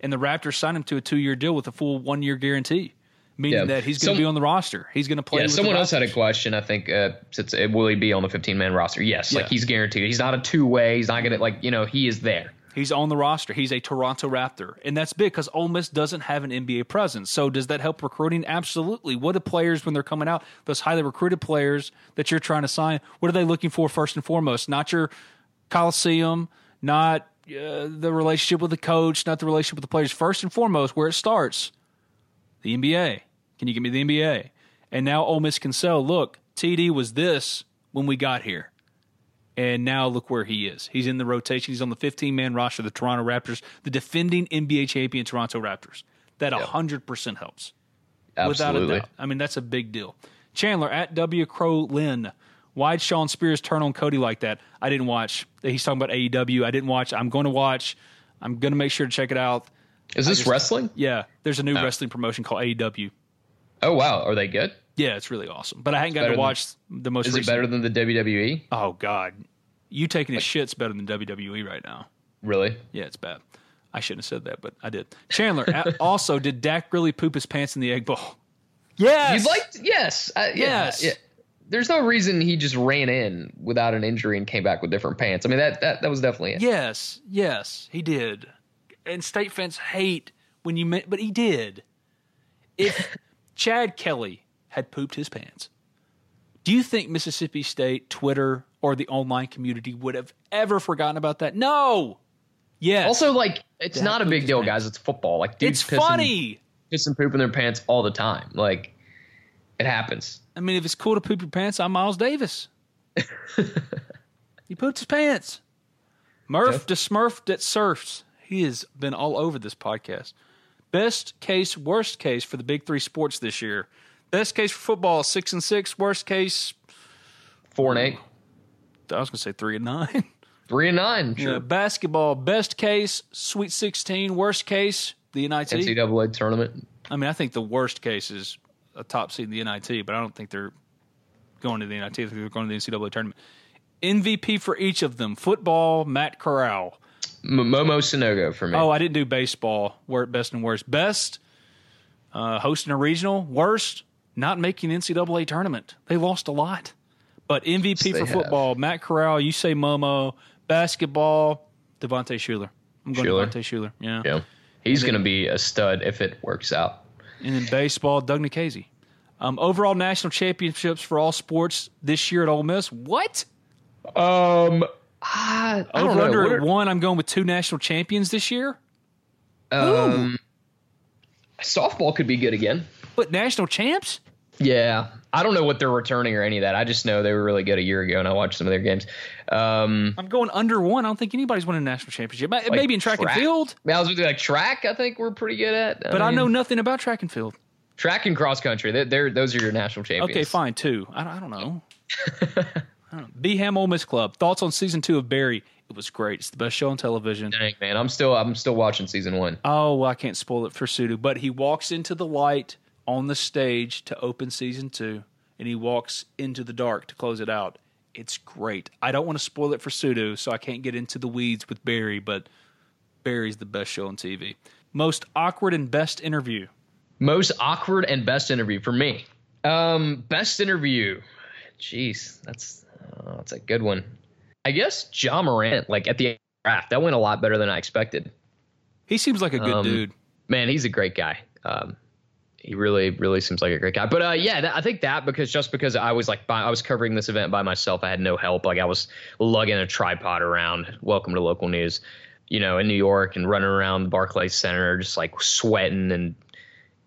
And the Raptors signed him to a two year deal with a full one year guarantee, meaning Yeah. that he's going to be on the roster. He's going to play Yeah, someone else had a question. I think uh, since it will he be on the 15 man roster? Yes, Yeah. like he's guaranteed. He's not a two way. He's not gonna like you know he is there. He's on the roster. He's a Toronto Raptor. And that's big because Ole Miss doesn't have an NBA presence. So does that help recruiting? Absolutely. What do players, when they're coming out, those highly recruited players that you're trying to sign, what are they looking for first and foremost? Not your Coliseum, not uh, the relationship with the coach, not the relationship with the players. First and foremost, where it starts, the NBA. Can you give me the NBA? And now Ole Miss can sell. Look, TD was this when we got here. And now look where he is. He's in the rotation. He's on the 15 man roster of the Toronto Raptors, the defending NBA champion Toronto Raptors. That 100% helps. Without a Absolutely. doubt. I mean, that's a big deal. Chandler at W. Crow Lynn. Why'd Shawn Spears turn on Cody like that? I didn't watch. He's talking about AEW. I didn't watch. I'm going to watch. I'm going to make sure to check it out. Is this just- wrestling? Yeah. There's a new Oh. wrestling promotion called AEW. Oh wow, are they good? Yeah, it's really awesome. But I hadn't gotten to than- watch the most Is it better than the WWE? Oh, God. You taking his shit's better than WWE right now. Really? Yeah, it's bad. I shouldn't have said that, but I did. Chandler, also, did Dak really poop his pants in the egg bowl? Yes. You'd like yes, uh, yeah, Yes. yeah. There's no reason he just ran in without an injury and came back with different pants. I mean that that, that was definitely it. Yes, yes, he did. And state fans hate when you, but he did. If Chad Kelly had pooped his pants, do you think Mississippi State Twitter or the online community would have ever forgotten about that? No. Yes. Also, like it's not a big deal, pants. guys. It's football. Like dudes it's pissing, funny. pissing poop in their pants all the time. Like it happens. I mean, if it's cool to poop your pants, I'm Miles Davis. he poops his pants. Murph to Smurf that surfs. He has been all over this podcast. Best case, worst case for the big three sports this year. Best case for football, six and six. Worst case, Four and eight, I was going to say three and nine. three and nine. Yeah, Sure. basketball, best case, Sweet 16. Worst case, the NIT. NCAA tournament. I mean, I think the worst case is a top seed in the NIT, but I don't think they're going to the NIT. I think they're going to the NCAA tournament. MVP for each of them: football, Matt Corral. M- Momo Sanogo for me. Oh, I didn't do baseball. Best and worst. Best uh, hosting a regional. Worst not making NCAA tournament. They lost a lot. But MVP Yes, for have. football: Matt Corral. You say Momo. Basketball: Devontae Shuler. I'm going Shuler. Devontae Shuler. Yeah. yeah. He's going to be a stud if it works out. And in baseball, Doug Nikhazy. Um, overall national championships for all sports this year at Ole Miss. What? Um, I, I don't Over know. under at are- one. I'm going with two national champions this year. um, softball could be good again. But national champs? Yeah, I don't know what they're returning or any of that. I just know they were really good a year ago, and I watched some of their games. Um, I'm going under one. I don't think anybody's winning a national championship. Like Maybe in track, and field, I was like track. I think we're pretty good at. but I know nothing about track and field. Track and cross country. They're, they're those are your national champions. Okay, fine. Two. I, I don't know. I. Beham Ole Miss Club. Thoughts on season two of Barry? It was great. It's the best show on television. Dang man, I'm still I'm still watching season one. Oh, well, I can't spoil it for Sudu, but he walks into the light on the stage to open season two, and he walks into the dark to close it out. It's great. I don't want to spoil it for Sudu, so I can't get into the weeds with Barry, but Barry's the best show on TV. Most awkward and best interview. Most awkward and best interview for me. Um, best interview. Jeez, that's uh, that's a good one. I guess Ja Morant, like at the draft, that went a lot better than I expected. He seems like a good Um, dude. Man, he's a great guy. Um, he really, really seems like a great guy. But uh, yeah, that, I think that because just because I was like, by, I was covering this event by myself, I had no help. Like I was lugging a tripod around. Welcome to local news, you know, in New York and running around the Barclays Center, just like sweating, and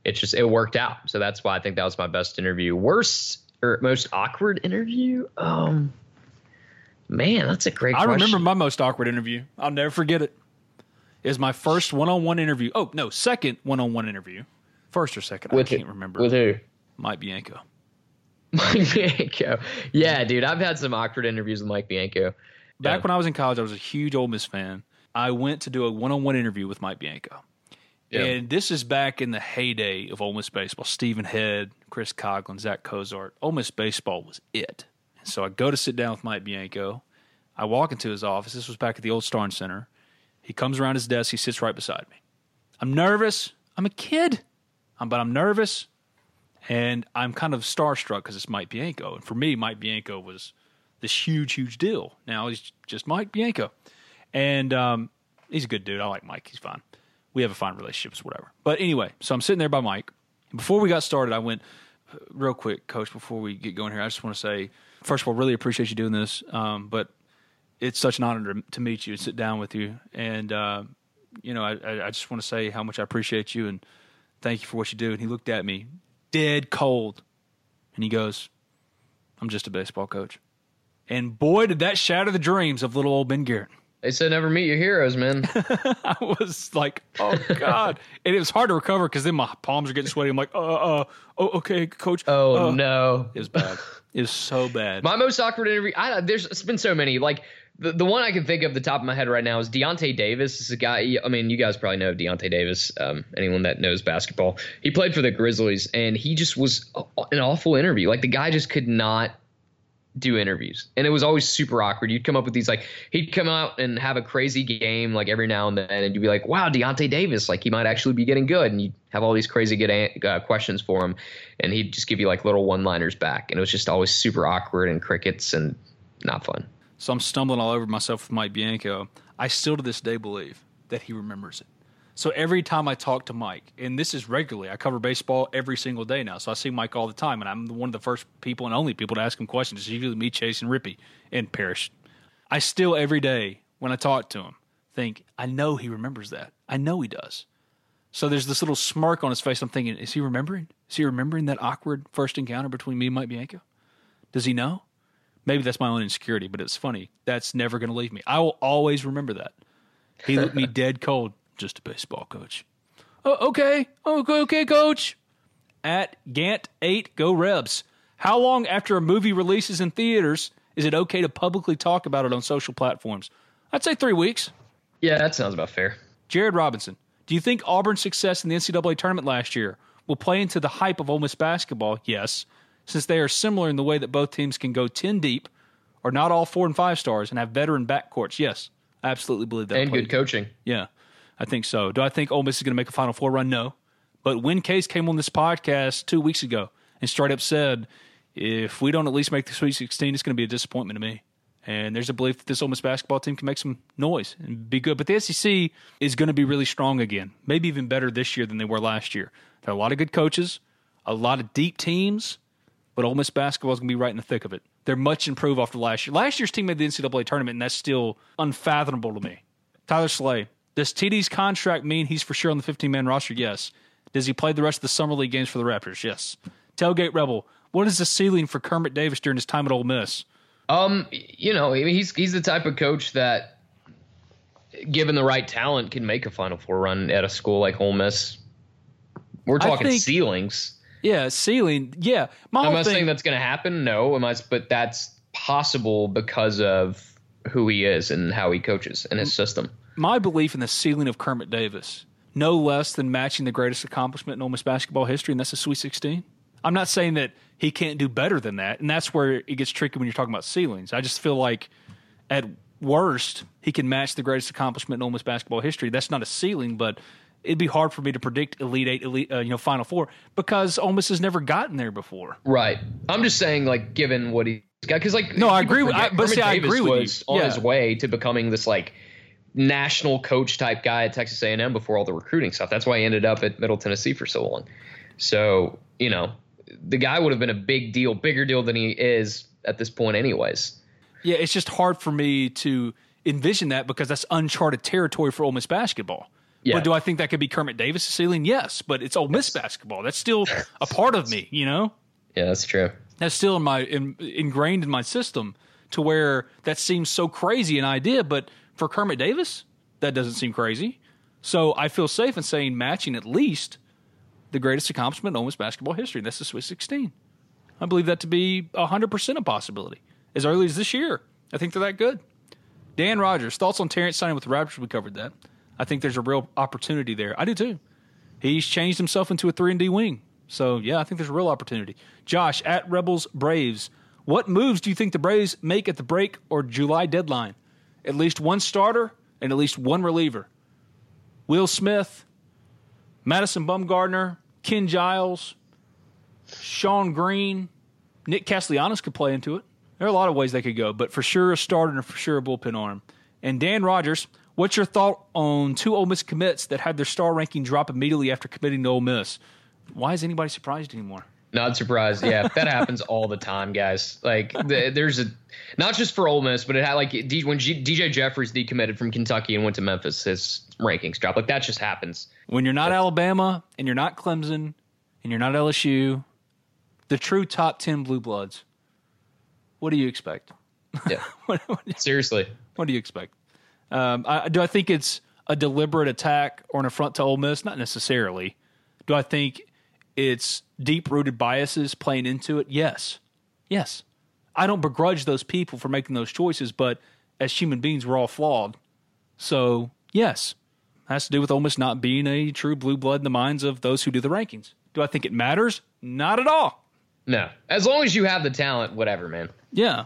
it just it worked out. So that's why I think that was my best interview. Worst or most awkward interview? Um, man, that's a great. I question. remember my most awkward interview. I'll never forget it. It my first one-on-one interview. Oh no, second one-on-one interview. First or second, With I can't remember. With who? Mike Bianco. Mike Bianco. Yeah, dude, I've had some awkward interviews with Mike Bianco. Back when I was in college, I was a huge Ole Miss fan. I went to do a one-on-one interview with Mike Bianco. Yeah. And this is back in the heyday of Ole Miss baseball. Stephen Head, Chris Coghlan, Zach Cozart. Ole Miss baseball was it. And so I go to sit down with Mike Bianco. I walk into his office. This was back at the old Starn Center. He comes around his desk. He sits right beside me. I'm nervous. I'm a kid, um, but I'm nervous, and I'm kind of starstruck because it's Mike Bianco. And for me, Mike Bianco was this huge, huge deal. Now he's just Mike Bianco, and um, he's a good dude. I like Mike. He's fine. We have a fine relationship, whatever. But anyway, so I'm sitting there by Mike. Before we got started, I went uh, real quick, Coach. Before we get going here, I just want to say, first of all, really appreciate you doing this. Um, but it's such an honor to, to meet you and sit down with you. And uh, you know, I I just want to say how much I appreciate you and thank you for what you do. And he looked at me dead cold, and he goes, "I'm just a baseball coach." And boy, did that shatter the dreams of little old Ben Garrett. They said never meet your heroes, man. I was like, "Oh God!" and it was hard to recover because then my palms are getting sweaty. I'm like, "Uh, uh, oh, okay, coach." Oh uh." no, it was bad. It was so bad. My most awkward interview. I, there's it's been so many. Like the, the one I can think of the top of my head right now is Deyonta Davis. This is a guy. I mean, you guys probably know Deyonta Davis. Um, anyone that knows basketball, he played for the Grizzlies, and he just was an awful interview. Like the guy just could not do interviews, and it was always super awkward. You'd come up with these like he'd come out and have a crazy game like every now and then, and you'd be like, "Wow, Deyonta Davis, like he might actually be getting good," and you'd have all these crazy good uh, questions for him, and he'd just give you like little one-liners back, and it was just always super awkward and crickets and not fun. So I'm stumbling all over myself with Mike Bianco. I still to this day believe that he remembers it. So every time I talk to Mike, and this is regularly, I cover baseball every single day now. So I see Mike all the time, and I'm one of the first people and only people to ask him questions. It's usually me, Chase, and Rippy and Parrish. I still every day when I talk to him think, I know he remembers that. I know he does. So there's this little smirk on his face. I'm thinking, is he remembering? Is he remembering that awkward first encounter between me and Mike Bianco? Does he know? Maybe that's my own insecurity, but it's funny. That's never going to leave me. I will always remember that. He looked me dead cold. Just a baseball coach. Oh, okay. Oh, okay, okay, coach. At Gant8, go Rebs. How long after a movie releases in theaters is it okay to publicly talk about it on social platforms? I'd say three weeks. Yeah, that sounds about fair. Jared Robinson, do you think Auburn's success in the NCAA tournament last year will play into the hype of Ole Miss basketball? Yes, since they are similar in the way that both teams can go 10 deep, or not all four and five stars, and have veteran backcourts. Yes, I absolutely believe that. and played. good coaching. Yeah, I think so. Do I think Ole Miss is going to make a Final Four run? No. But when Case came on this podcast two weeks ago and straight up said, if we don't at least make the Sweet 16, it's going to be a disappointment to me. And there's a belief that this Ole Miss basketball team can make some noise and be good. But the SEC is going to be really strong again, maybe even better this year than they were last year. There are a lot of good coaches, a lot of deep teams, but Ole Miss basketball is going to be right in the thick of it. They're much improved after last year. Last year's team made the NCAA tournament, and that's still unfathomable to me. Tyler Slay, does TD's contract mean he's for sure on the 15 man roster? Yes. Does he play the rest of the summer league games for the Raptors? Yes. Tailgate Rebel, what is the ceiling for Kermit Davis during his time at Ole Miss? Um, you know, he's he's the type of coach that, given the right talent, can make a Final Four run at a school like Ole Miss. We're talking think- ceilings. Yeah, ceiling. Yeah, my am I saying that's going to happen? No, am I? But that's possible because of who he is and how he coaches and his system. My belief in the ceiling of Kermit Davis, no less than matching the greatest accomplishment in Ole Miss basketball history, and that's the Sweet 16. I'm not saying that he can't do better than that, and that's where it gets tricky when you're talking about ceilings. I just feel like at worst he can match the greatest accomplishment in Ole Miss basketball history. That's not a ceiling, but it'd be hard for me to predict Elite Eight, Elite, uh, you know, Final Four because Ole Miss has never gotten there before. Right. I'm just saying, like, given what he's got, because like, no, I agree. With, I, but see, I agree with was you. on yeah. his way to becoming this like national coach type guy at Texas A&M before all the recruiting stuff. That's why he ended up at Middle Tennessee for so long. So you know, the guy would have been a big deal, bigger deal than he is at this point, anyways. Yeah, it's just hard for me to envision that because that's uncharted territory for Ole Miss basketball. Yeah. But do I think that could be Kermit Davis' ceiling? Yes, but it's Ole Miss basketball. That's still a part of me, you know. Yeah, that's true. That's still in my in, ingrained in my system to where that seems so crazy an idea, but for Kermit Davis, that doesn't seem crazy. So I feel safe in saying matching at least the greatest accomplishment in Ole Miss basketball history. That's the Sweet 16. I believe that to be 100% a possibility as early as this year. I think they're that good. Dan Rogers, thoughts on Terence signing with the Raptors? We covered that. I think there's a real opportunity there. I do too. He's changed himself into a three and D wing. So yeah, I think there's a real opportunity. Josh at Rebels Braves. What moves do you think the Braves make at the break or July deadline? At least one starter and at least one reliever. Will Smith, Madison Bumgarner, Ken Giles, Shane Greene, Nick Castellanos could play into it. There are a lot of ways they could go, but for sure a starter and for sure a bullpen arm. And Dan Rogers, What's your thought on two Ole Miss commits that had their star ranking drop immediately after committing to Ole Miss? Why is anybody surprised anymore? Not surprised. Yeah, that happens all the time, guys. Like the, there's a not just for Ole Miss, but it had like D, when G, DJ Jeffries decommitted from Kentucky and went to Memphis, his rankings dropped. Like that just happens. When you're not Alabama and you're not Clemson and you're not LSU, the true top ten blue bloods. What do you expect? Yeah, what, what, seriously. What do you expect? Um, I, do I think it's a deliberate attack or an affront to Ole Miss? Not necessarily. Do I think it's deep rooted biases playing into it? Yes. Yes. I don't begrudge those people for making those choices, but as human beings, we're all flawed. So, yes, has to do with Ole Miss not being a true blue blood in the minds of those who do the rankings. Do I think it matters? Not at all. No. As long as you have the talent, whatever, man. Yeah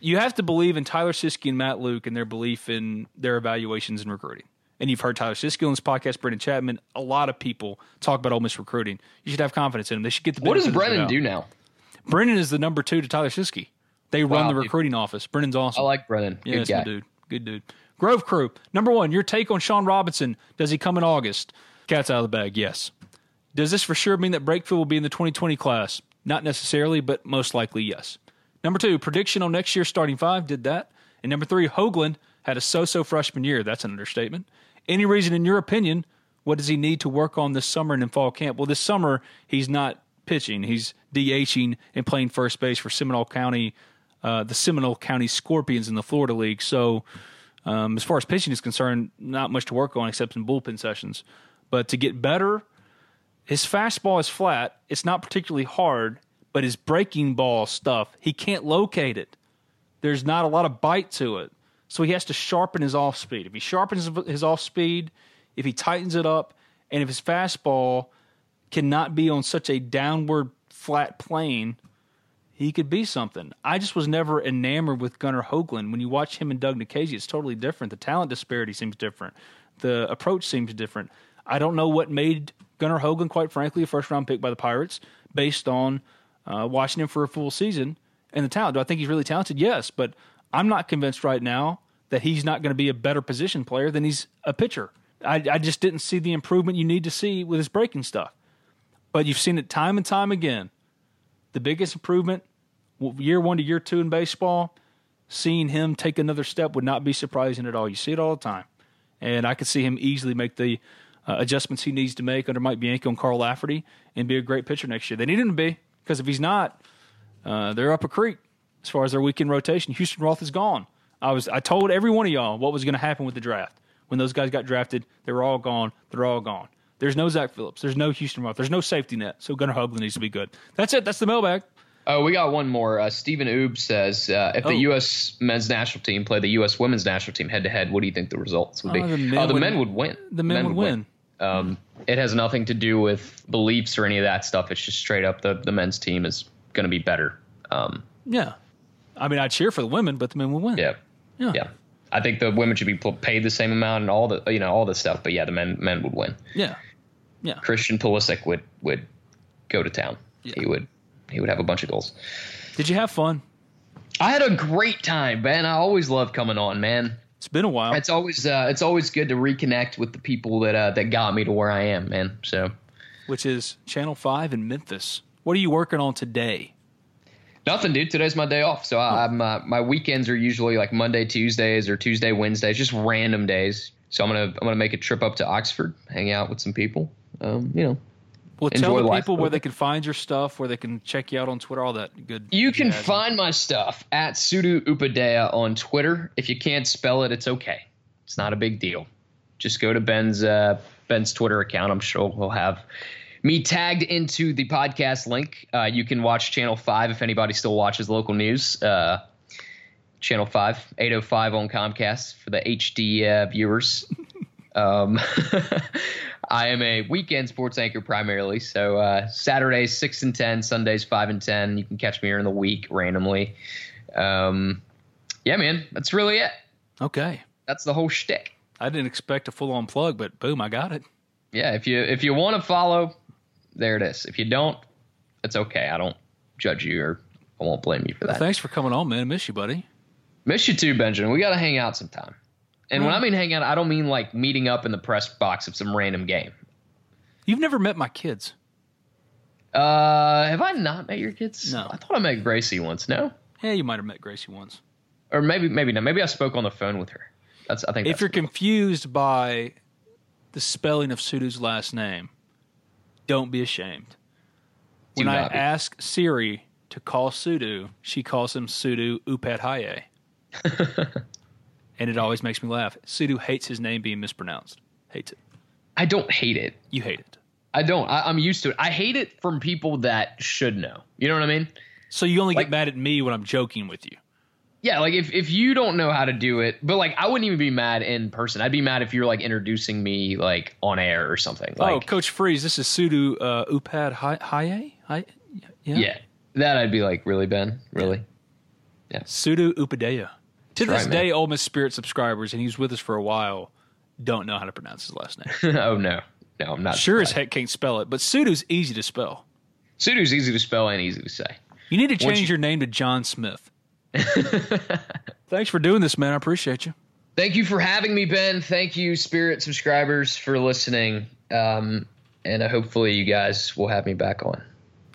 you have to believe in Tyler Siskey and Matt Luke and their belief in their evaluations and recruiting. And you've heard Tyler Siskey on this podcast, Brendan Chapman. A lot of people talk about Ole Miss recruiting. You should have confidence in them. They should get the. What does Brendan do now? Brendan is the number two to Tyler Siskey. They wow, run the recruiting dude. office. Brendan's awesome. I like Brendan. Yeah, good dude. Good dude. Grove Crew. Number one, your take on Sean Robinson. Does he come in August? Cat's out of the bag. Yes. Does this for sure mean that Breakfield will be in the 2020 class? Not necessarily, but most likely yes. Number two, prediction on next year's starting five did that. And number three, Hoglund had a so-so freshman year. That's an understatement. Any reason, in your opinion, what does he need to work on this summer and in fall camp? Well, this summer he's not pitching; he's DHing and playing first base for Seminole County, uh, the Seminole County Scorpions in the Florida League. So, um, as far as pitching is concerned, not much to work on except some bullpen sessions. But to get better, his fastball is flat. It's not particularly hard, but his breaking ball stuff, he can't locate it. There's not a lot of bite to it. So he has to sharpen his off speed. If he sharpens his off speed, if he tightens it up, and if his fastball cannot be on such a downward flat plane, he could be something. I just was never enamored with Gunnar Hoglund. When you watch him and Doug Nikhazy, it's totally different. The talent disparity seems different. The approach seems different. I don't know what made Gunnar Hoglund, quite frankly, a first round pick by the Pirates based on – uh, watching him for a full season and the talent. Do I think he's really talented? Yes, but I'm not convinced right now that he's not going to be a better position player than he's a pitcher. I, I just didn't see the improvement you need to see with his breaking stuff. But you've seen it time and time again. The biggest improvement, year one to year two in baseball, seeing him take another step would not be surprising at all. You see it all the time. And I could see him easily make the uh, adjustments he needs to make under Mike Bianco and Carl Lafferty and be a great pitcher next year. They need him to be. Because if he's not, uh, they're up a creek as far as their weekend rotation. Houston Roth is gone. I was I told every one of y'all what was going to happen with the draft. When those guys got drafted, they were all gone. They're all gone. There's no Zach Phillips. There's no Houston Roth. There's no safety net. So Gunnar Hoglund needs to be good. That's it. That's the mailbag. Oh, we got one more. Uh, Stephen Oob says, uh, if the Oh. U.S. men's national team play the U.S. women's national team head to head, what do you think the results would be? Oh, the men oh, the would- men would win. the men would win. Um, it has nothing to do with beliefs or any of that stuff. It's just straight up the, the men's team is going to be better. Um, Yeah. I mean, I cheer for the women, but the men will win. yeah. Yeah. Yeah. I think the women should be paid the same amount and all the you know all the stuff. But yeah, the men men would win. Yeah. Yeah. Christian Pulisic would would go to town. He would he would have a bunch of goals. Did you have fun? I had a great time, man. I always love coming on, man. It's been a while. It's always uh, it's always good to reconnect with the people that uh, that got me to where I am, man. So Which is Channel 5 in Memphis. What are you working on today? nothing, dude. Today's my day off, so I, I'm uh, my weekends are usually like Monday, Tuesdays, or Tuesday, Wednesdays, just random days. So I'm gonna I'm gonna make a trip up to Oxford, hang out with some people. Um, you know, Well, tell the people where they can find your stuff, where they can check you out on Twitter, all that good. You can jazz. find my stuff at Sudu Upadhyay on Twitter. If you can't spell it, it's okay. It's not a big deal. Just go to Ben's uh, Ben's Twitter account. I'm sure we'll have me tagged into the podcast link. Uh, you can watch Channel Five if anybody still watches local news. Uh, Channel 5, 805 on Comcast for the HD uh, viewers. um, I am a weekend sports anchor primarily. So uh, Saturdays, 6 and 10, Sundays, 5 and 10. You can catch me during the week randomly. Um, yeah, man, that's really it. Okay. That's the whole shtick. I didn't expect a full on plug, but boom, I got it. Yeah, if you if you want to follow, there it is. If you don't, it's okay. I don't judge you or I won't blame you for that. Well, thanks for coming on, man. I miss you, buddy. Miss you too, Benjamin. We got to hang out sometime. And when I mean hang out, I don't mean like meeting up in the press box of some random game. You've never met my kids. Uh, have I not met your kids? No. I thought I met Gracie once. No, Yeah, you might have met Gracie once. or maybe maybe not. Maybe I spoke on the phone with her. That's I think. If you're confused by the spelling of Sudu's last name, don't be ashamed. Do When I be. ask Siri to call Sudu, she calls him Sudu Upad and it always makes me laugh. Sudu hates his name being mispronounced. Hates it. I don't hate it. You hate it. I don't. I, I'm used to it. I hate it from people that should know. You know what I mean? So you only Like- get mad at me when I'm joking with you. Yeah, like if, if you don't know how to do it, but like I wouldn't even be mad in person. I'd be mad if you're like introducing me like on air or something. Like, oh, Coach Freeze, this is Sudu uh, Upad Haye? Hi- yeah. yeah. that I'd be like, really, Ben? Really? Yeah. Sudu Upadhyay. To this day, Ole Miss Spirit subscribers, and he's with us for a while, don't know how to pronounce his last name. oh no, no, I'm not. sure as heck can't spell it, but Sudu's easy to spell. Sudu's easy to spell and easy to say. You need to change you- your name to John Smith. Thanks for doing this, man. I appreciate you. Thank you for having me, Ben. Thank you, Spirit subscribers, for listening. Um, and uh, hopefully, you guys will have me back on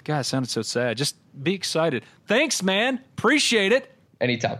God, it sounded so sad. Just be excited. Thanks, man. Appreciate it. anytime.